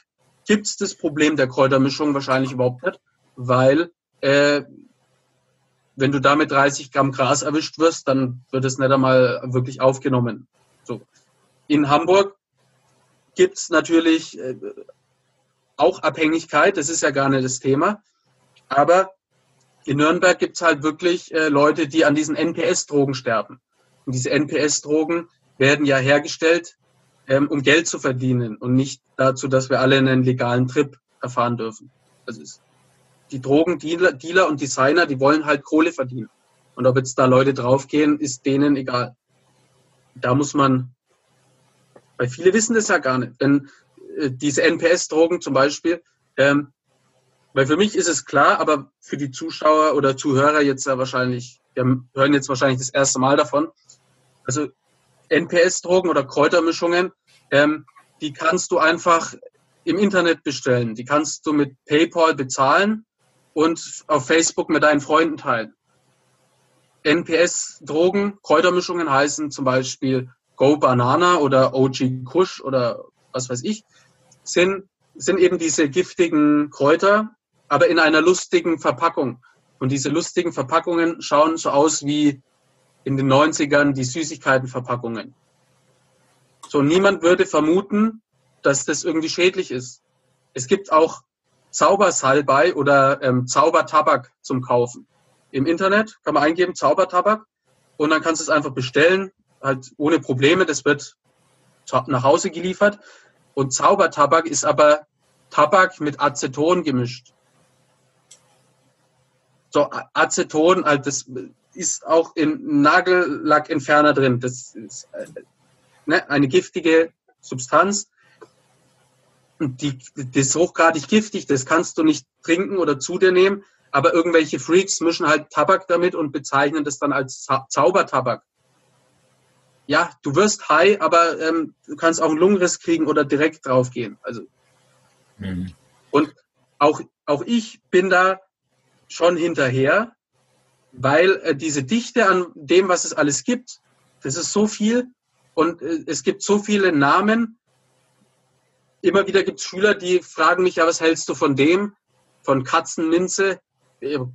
gibt es das Problem der Kräutermischung wahrscheinlich überhaupt nicht, weil äh, wenn du damit 30 Gramm Gras erwischt wirst, dann wird es nicht einmal wirklich aufgenommen. So. In Hamburg gibt es natürlich äh, auch Abhängigkeit, das ist ja gar nicht das Thema. Aber in Nürnberg gibt es halt wirklich äh, Leute, die an diesen NPS-Drogen sterben. Und diese NPS-Drogen werden ja hergestellt, ähm, um Geld zu verdienen und nicht dazu, dass wir alle einen legalen Trip erfahren dürfen. Das ist die Drogendealer Dealer und Designer, die wollen halt Kohle verdienen. Und ob jetzt da Leute draufgehen, ist denen egal. Da muss man, weil viele wissen das ja gar nicht. Denn äh, diese NPS-Drogen zum Beispiel, ähm, weil für mich ist es klar, aber für die Zuschauer oder Zuhörer jetzt ja wahrscheinlich, wir hören jetzt wahrscheinlich das erste Mal davon. Also NPS-Drogen oder Kräutermischungen, ähm, die kannst du einfach im Internet bestellen. Die kannst du mit PayPal bezahlen und auf Facebook mit deinen Freunden teilen. NPS-Drogen, Kräutermischungen heißen zum Beispiel Go Banana oder OG Kush oder was weiß ich, sind, sind eben diese giftigen Kräuter, aber in einer lustigen Verpackung. Und diese lustigen Verpackungen schauen so aus wie in den 90ern die Süßigkeitenverpackungen. So, niemand würde vermuten, dass das irgendwie schädlich ist. Es gibt auch Zaubersalbei oder ähm, Zaubertabak zum Kaufen. Im Internet kann man eingeben Zaubertabak und dann kannst du es einfach bestellen, halt ohne Probleme. Das wird nach Hause geliefert. Und Zaubertabak ist aber Tabak mit Aceton gemischt. So, Aceton, halt, das ist auch im Nagellackentferner drin. Das ist äh, ne, eine giftige Substanz. Die, das ist hochgradig giftig, das kannst du nicht trinken oder zu dir nehmen, aber irgendwelche Freaks mischen halt Tabak damit und bezeichnen das dann als Zaubertabak. Ja, du wirst high, aber ähm, du kannst auch einen Lungenriss kriegen oder direkt draufgehen. Also mhm. und auch auch ich bin da schon hinterher, weil äh, diese Dichte an dem, was es alles gibt, das ist so viel und äh, es gibt so viele Namen. Immer wieder gibt es Schüler, die fragen mich, ja, was hältst du von dem, von Katzenminze?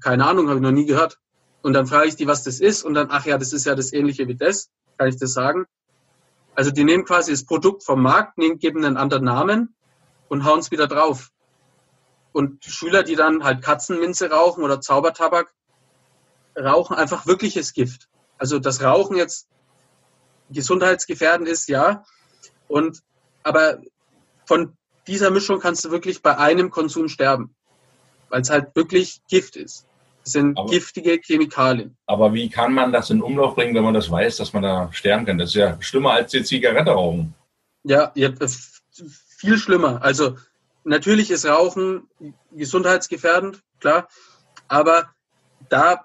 Keine Ahnung, habe ich noch nie gehört. Und dann frage ich die, was das ist und dann, ach ja, das ist ja das ähnliche wie das, kann ich das sagen. Also die nehmen quasi das Produkt vom Markt, nehmen, geben einen anderen Namen und hauen es wieder drauf. Und Schüler, die dann halt Katzenminze rauchen oder Zaubertabak, Rauchen einfach wirkliches Gift. Also das Rauchen jetzt gesundheitsgefährdend ist, ja. Und aber von dieser Mischung kannst du wirklich bei einem Konsum sterben, weil es halt wirklich Gift ist. Es sind aber, giftige Chemikalien. Aber wie kann man das in Umlauf bringen, wenn man das weiß, dass man da sterben kann? Das ist ja schlimmer als die Zigarette rauchen. Ja, ja viel schlimmer. Also natürlich ist Rauchen gesundheitsgefährdend, klar. Aber da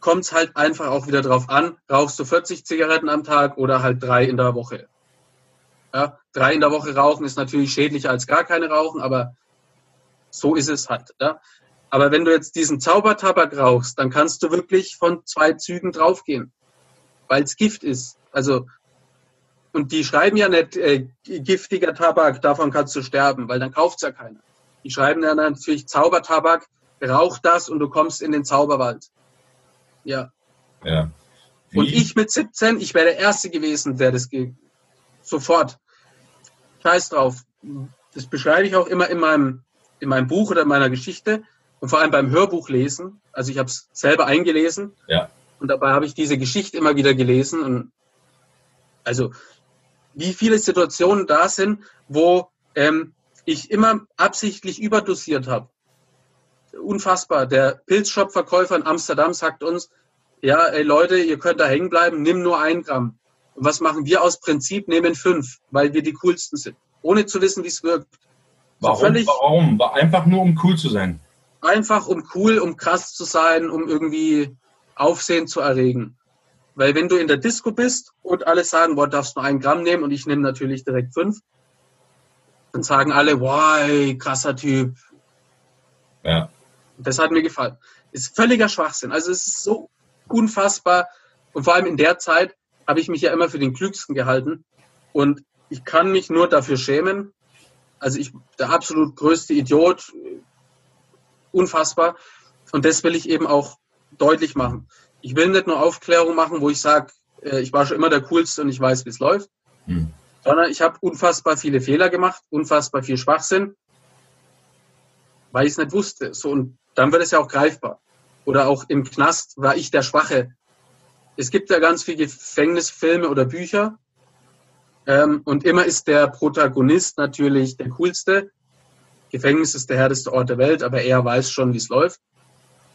kommt es halt einfach auch wieder drauf an, rauchst du 40 Zigaretten am Tag oder halt drei in der Woche. Ja, drei in der Woche rauchen ist natürlich schädlicher als gar keine rauchen, aber so ist es halt. Ja. Aber wenn du jetzt diesen Zaubertabak rauchst, dann kannst du wirklich von zwei Zügen draufgehen, weil es Gift ist. Also und die schreiben ja nicht äh, giftiger Tabak, davon kannst du sterben, weil dann kauft es ja keiner. Die schreiben ja natürlich Zaubertabak, rauch das und du kommst in den Zauberwald. Ja. Ja. Wie? Und ich mit 17, ich wäre der Erste gewesen, der das geht. Sofort. Scheiß drauf. Das beschreibe ich auch immer in meinem, in meinem Buch oder in meiner Geschichte und vor allem beim Hörbuch lesen. Also ich habe es selber eingelesen. Ja. Und dabei habe ich diese Geschichte immer wieder gelesen. Und also wie viele Situationen da sind, wo ähm, ich immer absichtlich überdosiert habe unfassbar. Der Pilzshop-Verkäufer in Amsterdam sagt uns, ja, ey Leute, ihr könnt da hängen bleiben, nimm nur ein Gramm. Und was machen wir aus Prinzip? Nehmen fünf, weil wir die coolsten sind. Ohne zu wissen, wie es wirkt. Warum? Völlig, warum? Einfach nur, um cool zu sein. Einfach um cool, um krass zu sein, um irgendwie Aufsehen zu erregen. Weil wenn du in der Disco bist und alle sagen, boah, darfst nur ein Gramm nehmen und ich nehme natürlich direkt fünf, dann sagen alle, wow, krasser Typ. Ja. Das hat mir gefallen. Ist völliger Schwachsinn. Also es ist so unfassbar. Und vor allem in der Zeit habe ich mich ja immer für den Klügsten gehalten. Und ich kann mich nur dafür schämen. Also ich, der absolut größte Idiot. Unfassbar. Und das will ich eben auch deutlich machen. Ich will nicht nur Aufklärung machen, wo ich sage, äh, ich war schon immer der Coolste und ich weiß, wie es läuft. Hm. Sondern ich habe unfassbar viele Fehler gemacht, unfassbar viel Schwachsinn. weil ich es nicht wusste. So, und dann wird es ja auch greifbar. Oder auch im Knast war ich der Schwache. Es gibt ja ganz viele Gefängnisfilme oder Bücher. Ähm, und immer ist der Protagonist natürlich der coolste. Gefängnis ist der härteste Ort der Welt, aber er weiß schon, wie es läuft.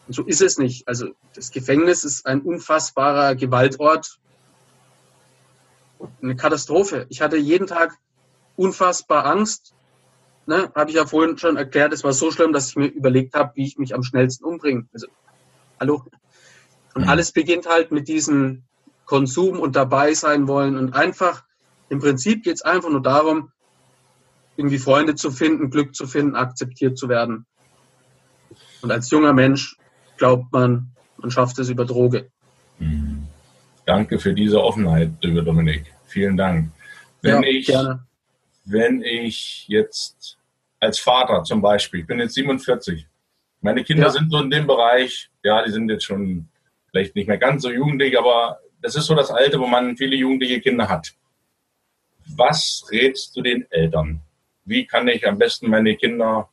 Und so ist es nicht. Also das Gefängnis ist ein unfassbarer Gewaltort. Eine Katastrophe. Ich hatte jeden Tag unfassbar Angst. Ne, habe ich ja vorhin schon erklärt, es war so schlimm, dass ich mir überlegt habe, wie ich mich am schnellsten umbringe. Also, hallo. Und mhm. alles beginnt halt mit diesem Konsum und dabei sein wollen. Und einfach, im Prinzip geht es einfach nur darum, irgendwie Freunde zu finden, Glück zu finden, akzeptiert zu werden. Und als junger Mensch glaubt man, man schafft es über Droge. Mhm. Danke für diese Offenheit, lieber Dominik. Vielen Dank. Wenn ja, ich, gerne. wenn ich jetzt als Vater zum Beispiel, ich bin jetzt 47, meine Kinder ja. sind so in dem Bereich, ja, die sind jetzt schon vielleicht nicht mehr ganz so jugendlich, aber das ist so das Alte, wo man viele jugendliche Kinder hat. Was rätst du den Eltern? Wie kann ich am besten meine Kinder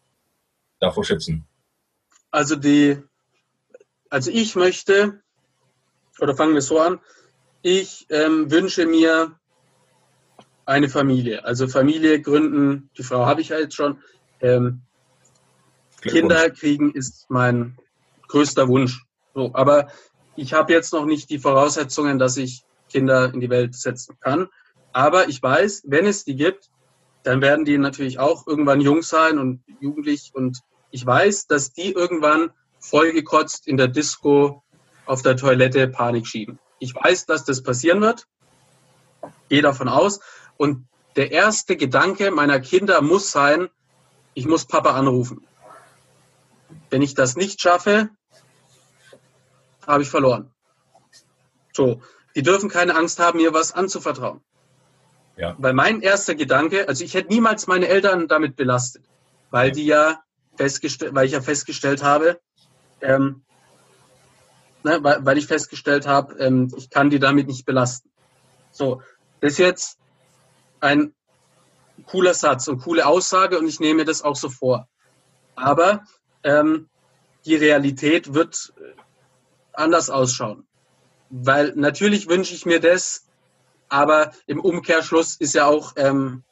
davor schützen? Also die, also ich möchte, oder fangen wir so an, ich ähm, wünsche mir eine Familie. Also Familie gründen, die Frau habe ich ja jetzt schon. Ähm, Kinder kriegen ist mein größter Wunsch. So, aber ich habe jetzt noch nicht die Voraussetzungen, dass ich Kinder in die Welt setzen kann. Aber ich weiß, wenn es die gibt, dann werden die natürlich auch irgendwann jung sein und jugendlich. Und ich weiß, dass die irgendwann vollgekotzt in der Disco auf der Toilette Panik schieben. Ich weiß, dass das passieren wird. Gehe davon aus. Und der erste Gedanke meiner Kinder muss sein, ich muss Papa anrufen. Wenn ich das nicht schaffe, habe ich verloren. So, die dürfen keine Angst haben, mir was anzuvertrauen. Ja. Weil mein erster Gedanke, also ich hätte niemals meine Eltern damit belastet, weil die ja festgestellt, weil ich ja festgestellt habe, ähm, ne, weil, weil ich festgestellt habe, ähm, ich kann die damit nicht belasten. So, das ist jetzt ein cooler Satz und coole Aussage und ich nehme das auch so vor. Aber ähm, die Realität wird anders ausschauen. Weil natürlich wünsche ich mir das, aber im Umkehrschluss ist ja auch ähm,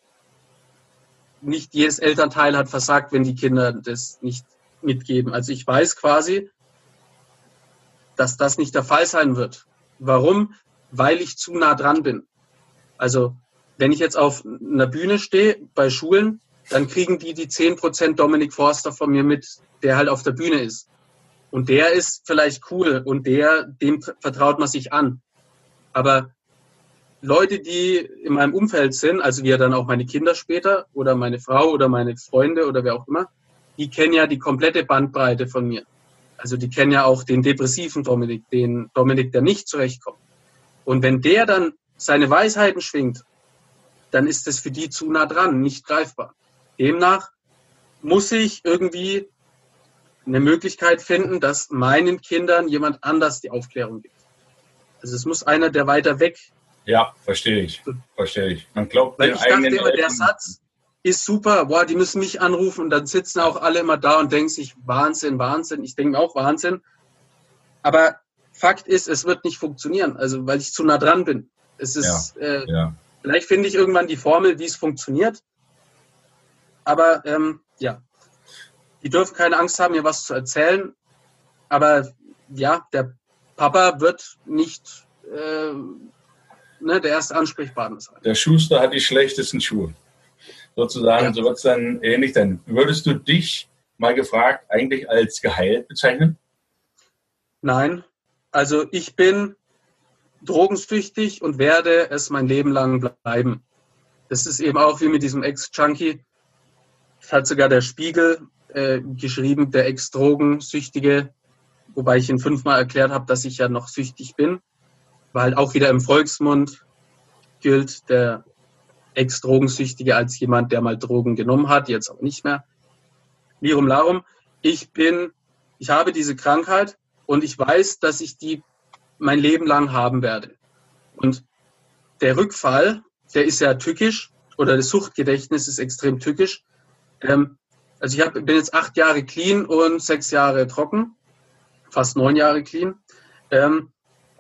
nicht jedes Elternteil hat versagt, wenn die Kinder das nicht mitgeben. Also ich weiß quasi, dass das nicht der Fall sein wird. Warum? Weil ich zu nah dran bin. Also wenn ich jetzt auf einer Bühne stehe bei Schulen, dann kriegen die die 10% Dominik Forster von mir mit, der halt auf der Bühne ist. Und der ist vielleicht cool und der, dem vertraut man sich an. Aber Leute, die in meinem Umfeld sind, also wie ja dann auch meine Kinder später oder meine Frau oder meine Freunde oder wer auch immer, die kennen ja die komplette Bandbreite von mir. Also die kennen ja auch den depressiven Dominik, den Dominik, der nicht zurechtkommt. Und wenn der dann seine Weisheiten schwingt, dann ist das für die zu nah dran, nicht greifbar. Demnach muss ich irgendwie eine Möglichkeit finden, dass meinen Kindern jemand anders die Aufklärung gibt. Also es muss einer, der weiter weg. Ja, verstehe ich. Verstehe ich. Man glaubt, Weil ich dachte immer, der Satz ist super, boah, die müssen mich anrufen und dann sitzen auch alle immer da und denken sich, Wahnsinn, Wahnsinn. Ich denke auch Wahnsinn. Aber Fakt ist, es wird nicht funktionieren, also weil ich zu nah dran bin. Es ist, ja, äh, ja. vielleicht finde ich irgendwann die Formel, wie es funktioniert. Aber ähm, ja, die dürfen keine Angst haben, mir was zu erzählen. Aber ja, der Papa wird nicht äh, ne, der erste Ansprechpartner sein. Der Schuster hat die schlechtesten Schuhe. Sozusagen, ja. so wird es dann ähnlich sein. Würdest du dich mal gefragt eigentlich als geheilt bezeichnen? Nein. Also ich bin drogensüchtig und werde es mein Leben lang bleiben. Das ist eben auch wie mit diesem Ex-Junkie. Das hat sogar der Spiegel äh, geschrieben, der Ex-Drogensüchtige, wobei ich ihn fünfmal erklärt habe, dass ich ja noch süchtig bin, weil auch wieder im Volksmund gilt der Ex-Drogensüchtige als jemand, der mal Drogen genommen hat, jetzt aber nicht mehr. Lirum Larum, ich bin, ich habe diese Krankheit und ich weiß, dass ich die mein Leben lang haben werde. Und der Rückfall, der ist ja tückisch oder das Suchtgedächtnis ist extrem tückisch. Ähm, Also ich hab, bin jetzt acht Jahre clean und sechs Jahre trocken, fast neun Jahre clean. Ähm,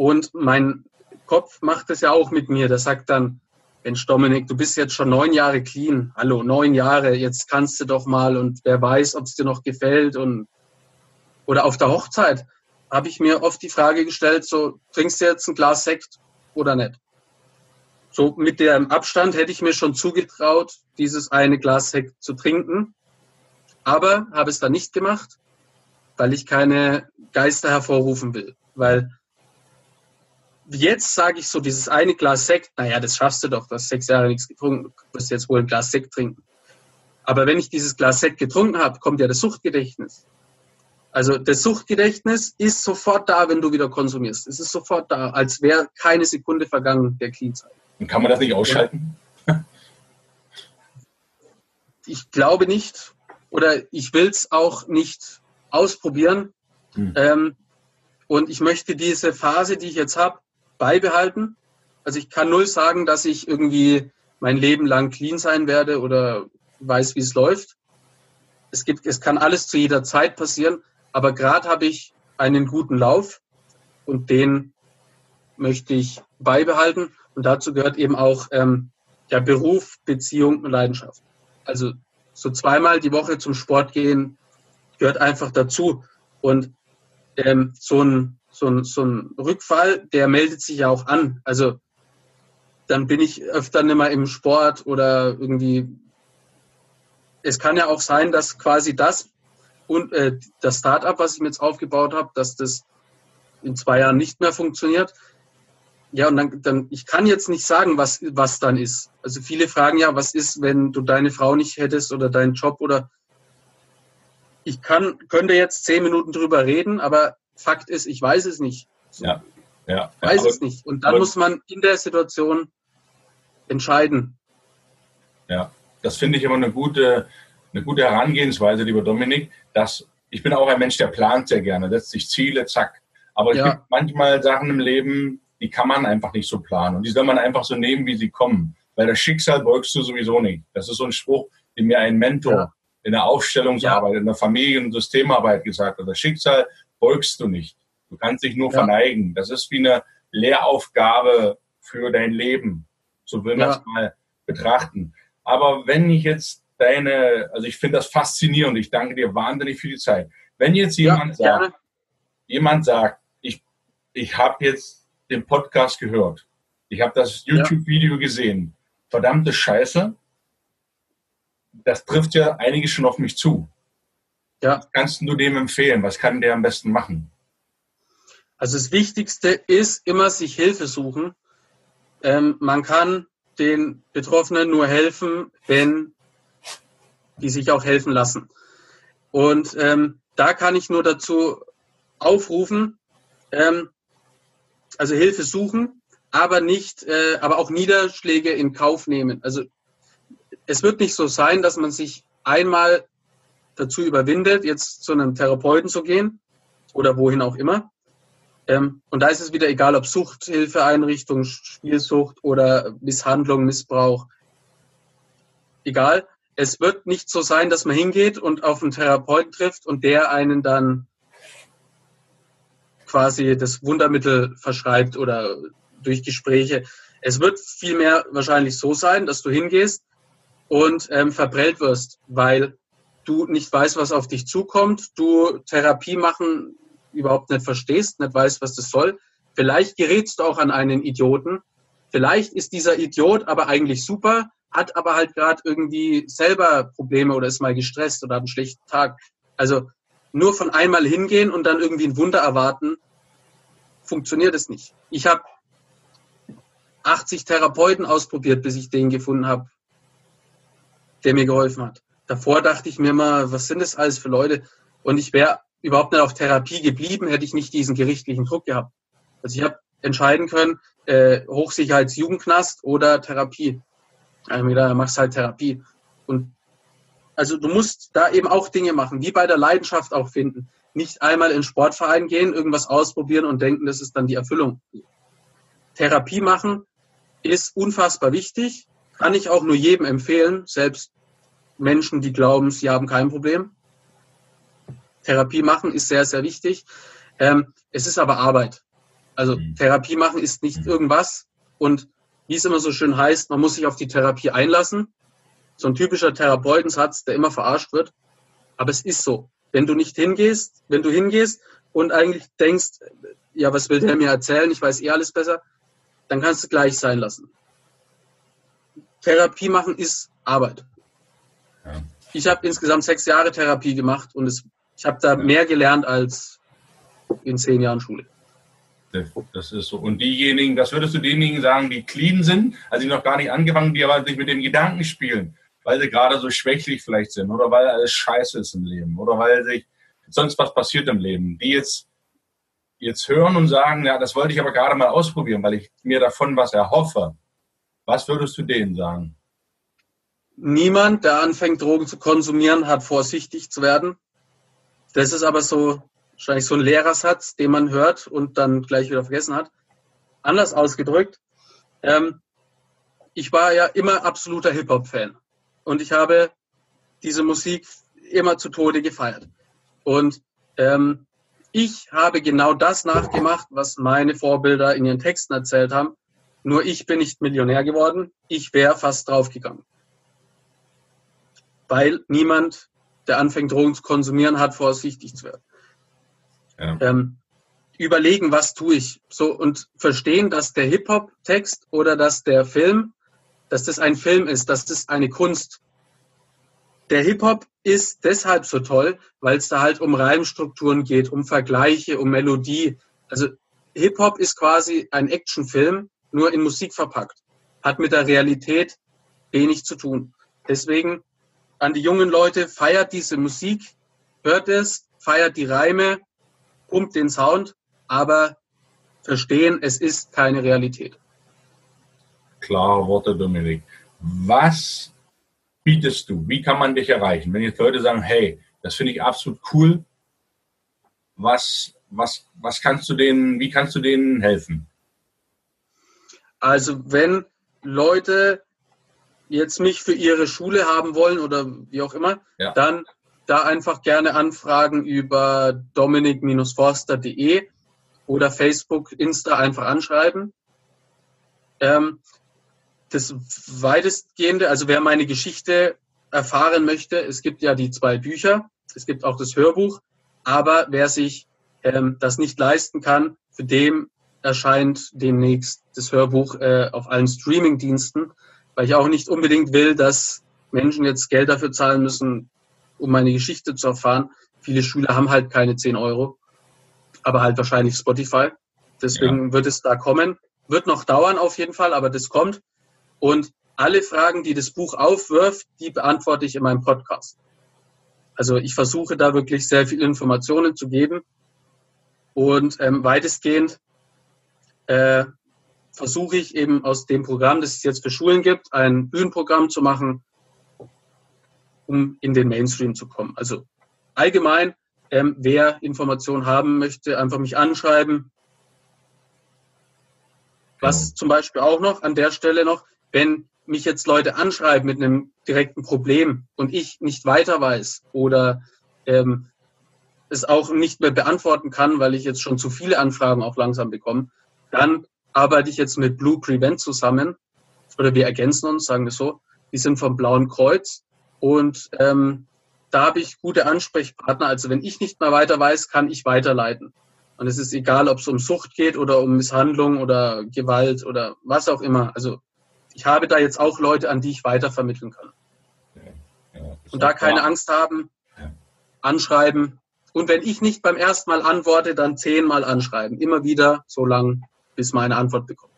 und mein Kopf macht es ja auch mit mir. Der sagt dann, Mensch, Dominik, du bist jetzt schon neun Jahre clean. Hallo, neun Jahre, jetzt kannst du doch mal und wer weiß, ob es dir noch gefällt. Und oder auf der Hochzeit habe ich mir oft die Frage gestellt: so, trinkst du jetzt ein Glas Sekt oder nicht? So mit dem Abstand hätte ich mir schon zugetraut, dieses eine Glas Sekt zu trinken. Aber habe es dann nicht gemacht, weil ich keine Geister hervorrufen will. Weil jetzt sage ich so, dieses eine Glas Sekt, naja, das schaffst du doch, du hast sechs Jahre nichts getrunken, du wirst jetzt wohl ein Glas Sekt trinken. Aber wenn ich dieses Glas Sekt getrunken habe, kommt ja das Suchtgedächtnis. Also das Suchtgedächtnis ist sofort da, wenn du wieder konsumierst. Es ist sofort da, als wäre keine Sekunde vergangen der Clean-Zeit. Und kann man das nicht ausschalten? Ich glaube nicht. Oder ich will es auch nicht ausprobieren. Hm. Ähm, und ich möchte diese Phase, die ich jetzt habe, beibehalten. Also ich kann null sagen, dass ich irgendwie mein Leben lang clean sein werde oder weiß, wie es läuft. Es, gibt, es kann alles zu jeder Zeit passieren, aber gerade habe ich einen guten Lauf und den möchte ich beibehalten. Und dazu gehört eben auch ähm, der Beruf, Beziehung und Leidenschaft. Also so zweimal die Woche zum Sport gehen gehört einfach dazu. Und ähm, so ein so ein, so ein Rückfall, der meldet sich ja auch an. Also dann bin ich öfter nicht mehr im Sport oder irgendwie. Es kann ja auch sein, dass quasi das und äh, das Startup, was ich mir jetzt aufgebaut habe, dass das in zwei Jahren nicht mehr funktioniert. Ja, und dann, dann, ich kann jetzt nicht sagen, was, was dann ist. Also viele fragen ja, was ist, wenn du deine Frau nicht hättest oder deinen Job oder ich kann, könnte jetzt zehn Minuten drüber reden, aber Fakt ist, ich weiß es nicht. So. Ja, ja. Weiß aber, es nicht. Und dann muss man in der Situation entscheiden. Ja, das finde ich immer eine gute, eine gute Herangehensweise, lieber Dominik, dass ich bin auch ein Mensch, der plant sehr gerne, setzt sich Ziele, zack. Aber es ja. gibt manchmal Sachen im Leben, die kann man einfach nicht so planen. Und die soll man einfach so nehmen, wie sie kommen. Weil das Schicksal beugst du sowieso nicht. Das ist so ein Spruch, den mir ein Mentor ja. in der Aufstellungsarbeit, ja. in der Familien- und Systemarbeit gesagt hat. Das Schicksal beugst du nicht. Du kannst dich nur ja. verneigen. Das ist wie eine Lehraufgabe für dein Leben. So will man es mal betrachten. Aber wenn ich jetzt deine, also ich finde das faszinierend, ich danke dir wahnsinnig für die Zeit. Wenn jetzt jemand ja, sagt, jemand sagt, ich, ich habe jetzt den Podcast gehört, ich habe das YouTube-Video gesehen, verdammte Scheiße, das trifft ja einige schon auf mich zu. Ja. Was kannst du dem empfehlen? Was kann der am besten machen? Also das Wichtigste ist immer sich Hilfe suchen. Ähm, man kann den Betroffenen nur helfen, wenn die sich auch helfen lassen. Und ähm, da kann ich nur dazu aufrufen, ähm, also Hilfe suchen, aber nicht, äh, aber auch Niederschläge in Kauf nehmen. Also es wird nicht so sein, dass man sich einmal dazu überwindet, jetzt zu einem Therapeuten zu gehen oder wohin auch immer. Ähm, und da ist es wieder egal, ob Suchthilfeeinrichtung, Spielsucht oder Misshandlung, Missbrauch. Egal. Es wird nicht so sein, dass man hingeht und auf einen Therapeuten trifft und der einen dann quasi das Wundermittel verschreibt oder durch Gespräche. Es wird vielmehr wahrscheinlich so sein, dass du hingehst und ähm, verprellt wirst, weil du nicht weißt, was auf dich zukommt, du Therapie machen überhaupt nicht verstehst, nicht weißt, was das soll. Vielleicht gerätst du auch an einen Idioten. Vielleicht ist dieser Idiot aber eigentlich super, hat aber halt gerade irgendwie selber Probleme oder ist mal gestresst oder hat einen schlechten Tag. Also nur von einmal hingehen und dann irgendwie ein Wunder erwarten, funktioniert es nicht. Ich habe 80 Therapeuten ausprobiert, bis ich den gefunden habe, der mir geholfen hat. Davor dachte ich mir mal, was sind das alles für Leute? Und ich wäre überhaupt nicht auf Therapie geblieben, hätte ich nicht diesen gerichtlichen Druck gehabt. Also ich habe entscheiden können, äh, Hochsicherheitsjugendknast oder Therapie. Also da machst halt Therapie. Und also du musst da eben auch Dinge machen, wie bei der Leidenschaft auch finden. Nicht einmal in Sportverein gehen, irgendwas ausprobieren und denken, das ist dann die Erfüllung. Therapie machen ist unfassbar wichtig, kann ich auch nur jedem empfehlen, selbst Menschen, die glauben, sie haben kein Problem. Therapie machen ist sehr, sehr wichtig. Ähm, es ist aber Arbeit. Also mhm. Therapie machen ist nicht mhm. irgendwas. Und wie es immer so schön heißt, man muss sich auf die Therapie einlassen. So ein typischer Therapeutensatz, der immer verarscht wird. Aber es ist so. Wenn du nicht hingehst, wenn du hingehst und eigentlich denkst, ja, was will der mir erzählen? Ich weiß eh alles besser, dann kannst du gleich sein lassen. Therapie machen ist Arbeit. Ja. Ich habe insgesamt sechs Jahre Therapie gemacht und es, ich habe da mehr gelernt als in zehn Jahren Schule. Das ist so. Und diejenigen, was würdest du denjenigen sagen, die clean sind, also die noch gar nicht angefangen, die aber sich mit dem Gedanken spielen, weil sie gerade so schwächlich vielleicht sind oder weil alles scheiße ist im Leben oder weil sich sonst was passiert im Leben, die jetzt, jetzt hören und sagen, ja, das wollte ich aber gerade mal ausprobieren, weil ich mir davon was erhoffe. Was würdest du denen sagen? Niemand, der anfängt, Drogen zu konsumieren, hat vorsichtig zu werden. Das ist aber so wahrscheinlich so ein Lehrersatz, den man hört und dann gleich wieder vergessen hat. Anders ausgedrückt, ähm, ich war ja immer absoluter Hip-Hop-Fan und ich habe diese Musik immer zu Tode gefeiert. Und ähm, ich habe genau das nachgemacht, was meine Vorbilder in ihren Texten erzählt haben. Nur ich bin nicht Millionär geworden. Ich wäre fast draufgegangen. Weil niemand, der anfängt, Drogen zu konsumieren, hat vorsichtig zu werden. Ja. Ähm, überlegen, was tue ich. So und verstehen, dass der Hip-Hop-Text oder dass der Film, dass das ein Film ist, dass das eine Kunst. Der Hip-Hop ist deshalb so toll, weil es da halt um Reimstrukturen geht, um Vergleiche, um Melodie. Also Hip-Hop ist quasi ein Actionfilm, nur in Musik verpackt. Hat mit der Realität wenig zu tun. Deswegen an die jungen Leute, feiert diese Musik, hört es, feiert die Reime, pumpt den Sound, aber verstehen, es ist keine Realität. Klare Worte, Dominik. Was bietest du? Wie kann man dich erreichen? Wenn jetzt Leute sagen, hey, das finde ich absolut cool, was, was, was kannst du denen, wie kannst du denen helfen? Also wenn Leute jetzt mich für ihre Schule haben wollen oder wie auch immer, ja. dann da einfach gerne anfragen über dominik-forster.de oder Facebook, Insta einfach anschreiben. Ähm, das weitestgehende, also wer meine Geschichte erfahren möchte, es gibt ja die zwei Bücher, es gibt auch das Hörbuch, aber wer sich ähm, das nicht leisten kann, für den erscheint demnächst das Hörbuch äh, auf allen Streaming-Diensten, weil ich auch nicht unbedingt will, dass Menschen jetzt Geld dafür zahlen müssen, um meine Geschichte zu erfahren. Viele Schüler haben halt keine 10 Euro, aber halt wahrscheinlich Spotify. Deswegen ja. wird es da kommen. Wird noch dauern auf jeden Fall, aber das kommt. Und alle Fragen, die das Buch aufwirft, die beantworte ich in meinem Podcast. Also ich versuche da wirklich sehr viele Informationen zu geben. Und ähm, weitestgehend äh, versuche ich eben aus dem Programm, das es jetzt für Schulen gibt, ein Bühnenprogramm zu machen, um in den Mainstream zu kommen. Also allgemein, ähm, wer Informationen haben möchte, einfach mich anschreiben. Was genau. zum Beispiel auch noch an der Stelle noch, wenn mich jetzt Leute anschreiben mit einem direkten Problem und ich nicht weiter weiß oder ähm, es auch nicht mehr beantworten kann, weil ich jetzt schon zu viele Anfragen auch langsam bekomme, dann arbeite ich jetzt mit Blue Prevent zusammen oder wir ergänzen uns, sagen wir so. Die sind vom Blauen Kreuz und ähm, da habe ich gute Ansprechpartner. Also wenn ich nicht mehr weiter weiß, kann ich weiterleiten. Und es ist egal, ob es um Sucht geht oder um Misshandlung oder Gewalt oder was auch immer. Also ich habe da jetzt auch Leute, an die ich weitervermitteln kann. Ja, ja, und da keine Angst haben, ja. anschreiben. Und wenn ich nicht beim ersten Mal antworte, dann zehnmal anschreiben. Immer wieder, so lange, bis meine Antwort bekommt.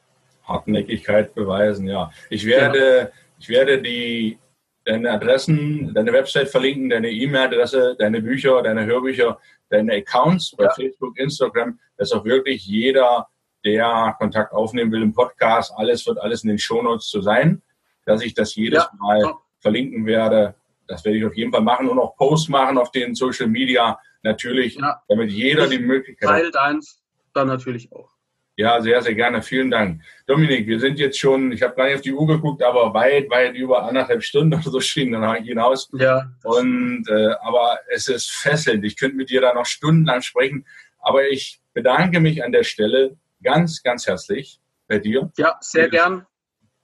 Hartnäckigkeit beweisen, ja. Ich werde, genau. ich werde die deine Adressen, deine Website verlinken, deine E-Mail-Adresse, deine Bücher, deine Hörbücher, deine Accounts bei ja. Facebook, Instagram, dass auch wirklich jeder, der Kontakt aufnehmen will im Podcast, alles wird alles in den Shownotes zu sein, dass ich das jedes ja. Mal ja. verlinken werde. Das werde ich auf jeden Fall machen und auch Posts machen auf den Social Media natürlich, damit jeder ich die Möglichkeit hat. Teil deins dann natürlich auch. Ja, sehr, sehr gerne. Vielen Dank. Dominik, wir sind jetzt schon, ich habe gar nicht auf die Uhr geguckt, aber weit, weit über anderthalb Stunden oder so stehen dann hinaus. Ja. Und äh, aber es ist fesselnd. Ich könnte mit dir da noch stundenlang sprechen. Aber ich bedanke mich an der Stelle ganz, ganz herzlich bei dir. Ja, sehr gern.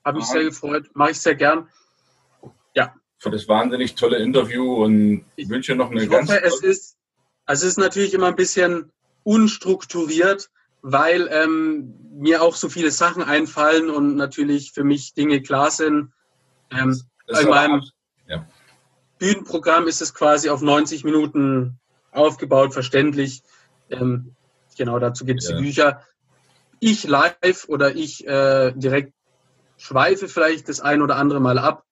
Habe mich sehr gefreut. Mache ich sehr gern. Ja. Für das wahnsinnig tolle Interview und ich wünsche noch eine ich ganz. Hoffe, es ist, also es ist natürlich immer ein bisschen unstrukturiert weil ähm, mir auch so viele Sachen einfallen und natürlich für mich Dinge klar sind. Ähm, in meinem ja. Bühnenprogramm ist es quasi auf 90 Minuten aufgebaut, verständlich. Ähm, genau, dazu gibt es ja. die Bücher. Ich live oder ich äh, direkt schweife vielleicht das ein oder andere Mal ab,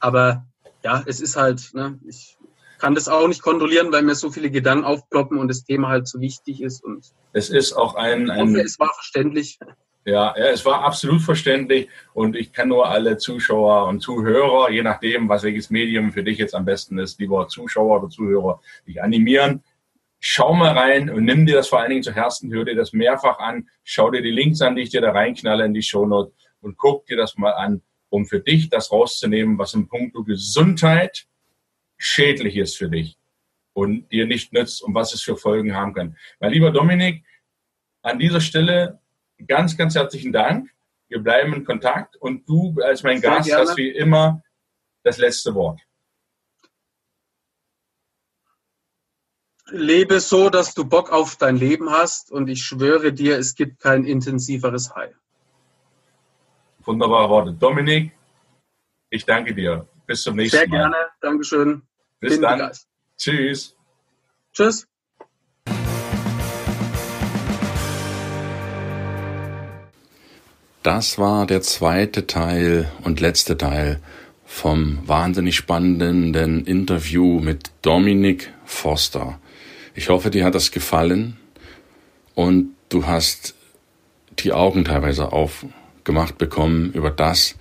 aber ja, es ist halt, ne, ich kann das auch nicht kontrollieren, weil mir so viele Gedanken aufploppen und das Thema halt so wichtig ist. Und es ist auch ein, ein hoffe, es war verständlich. Ja, ja, es war absolut verständlich und ich kann nur alle Zuschauer und Zuhörer, je nachdem, was welches Medium für dich jetzt am besten ist, lieber Zuschauer oder Zuhörer, dich animieren. Schau mal rein und nimm dir das vor allen Dingen zu Herzen, hör dir das mehrfach an, schau dir die Links an, die ich dir da reinknalle in die Shownote und guck dir das mal an, um für dich das rauszunehmen, was im Punkto Gesundheit schädlich ist für dich und dir nicht nützt und was es für Folgen haben kann. Mein lieber Dominik, an dieser Stelle ganz, ganz herzlichen Dank. Wir bleiben in Kontakt und du als mein Sehr Gast gerne. hast wie immer das letzte Wort. Lebe so, dass du Bock auf dein Leben hast und ich schwöre dir, es gibt kein intensiveres High. Wunderbare Worte. Dominik, ich danke dir. Bis zum nächsten Mal. Sehr gerne. Dankeschön. Bis Bin dann. Begeistert. Tschüss. Tschüss. Das war der zweite Teil und letzte Teil vom wahnsinnig spannenden Interview mit Dominik Foster. Ich hoffe, dir hat das gefallen und du hast die Augen teilweise aufgemacht bekommen über das,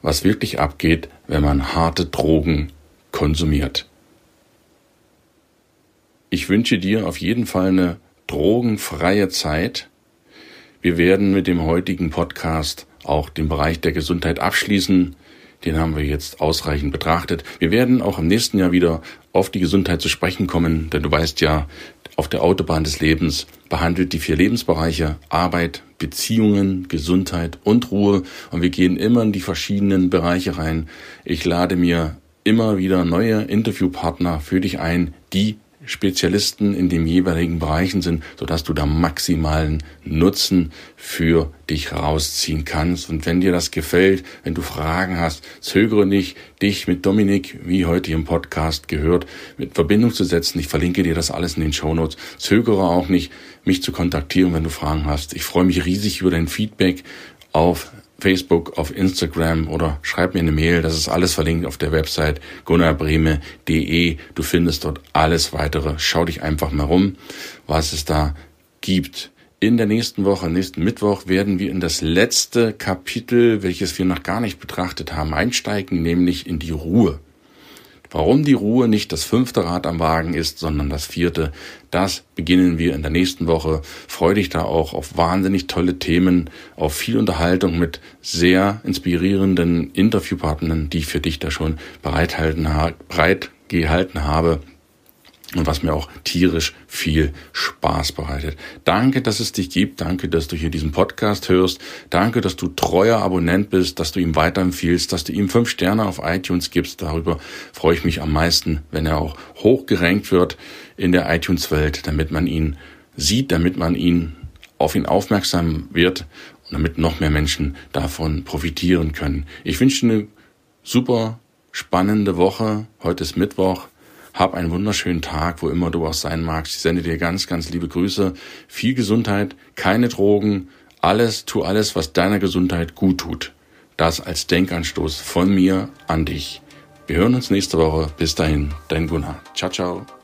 was wirklich abgeht, wenn man harte Drogen konsumiert. Ich wünsche dir auf jeden Fall eine drogenfreie Zeit. Wir werden mit dem heutigen Podcast auch den Bereich der Gesundheit abschließen. Den haben wir jetzt ausreichend betrachtet. Wir werden auch im nächsten Jahr wieder auf die Gesundheit zu sprechen kommen, denn du weißt ja, auf der Autobahn des Lebens behandelt die vier Lebensbereiche Arbeit, Beziehungen, Gesundheit und Ruhe und wir gehen immer in die verschiedenen Bereiche rein. Ich lade mir immer wieder neue Interviewpartner für dich ein, die Spezialisten in den jeweiligen Bereichen sind, sodass du da maximalen Nutzen für dich rausziehen kannst. Und wenn dir das gefällt, wenn du Fragen hast, zögere nicht, dich mit Dominik, wie heute im Podcast gehört, mit Verbindung zu setzen. Ich verlinke dir das alles in den Show Notes. Zögere auch nicht, mich zu kontaktieren, wenn du Fragen hast. Ich freue mich riesig über dein Feedback auf Facebook, auf Instagram oder schreib mir eine Mail. Das ist alles verlinkt auf der Website gunnarbreme.de. Du findest dort alles weitere. Schau dich einfach mal rum, was es da gibt. In der nächsten Woche, nächsten Mittwoch, werden wir in das letzte Kapitel, welches wir noch gar nicht betrachtet haben, einsteigen, nämlich in die Ruhe. Warum die Ruhe nicht das fünfte Rad am Wagen ist, sondern das vierte, das beginnen wir in der nächsten Woche. Freu dich da auch auf wahnsinnig tolle Themen, auf viel Unterhaltung mit sehr inspirierenden Interviewpartnern, die ich für dich da schon bereithalten, bereit gehalten habe und was mir auch tierisch viel Spaß bereitet. Danke, dass es dich gibt. Danke, dass du hier diesen Podcast hörst. Danke, dass du treuer Abonnent bist, dass du ihm weiterempfiehlst, dass du ihm fünf Sterne auf iTunes gibst. Darüber freue ich mich am meisten, wenn er auch hochgerankt wird in der iTunes-Welt, damit man ihn sieht, damit man ihn auf ihn aufmerksam wird und damit noch mehr Menschen davon profitieren können. Ich wünsche eine super spannende Woche. Heute ist Mittwoch. Hab einen wunderschönen Tag, wo immer du auch sein magst. Ich sende dir ganz, ganz liebe Grüße. Viel Gesundheit, keine Drogen, alles, tu alles, was deiner Gesundheit gut tut. Das als Denkanstoß von mir an dich. Wir hören uns nächste Woche. Bis dahin, dein Gunnar. Ciao, ciao.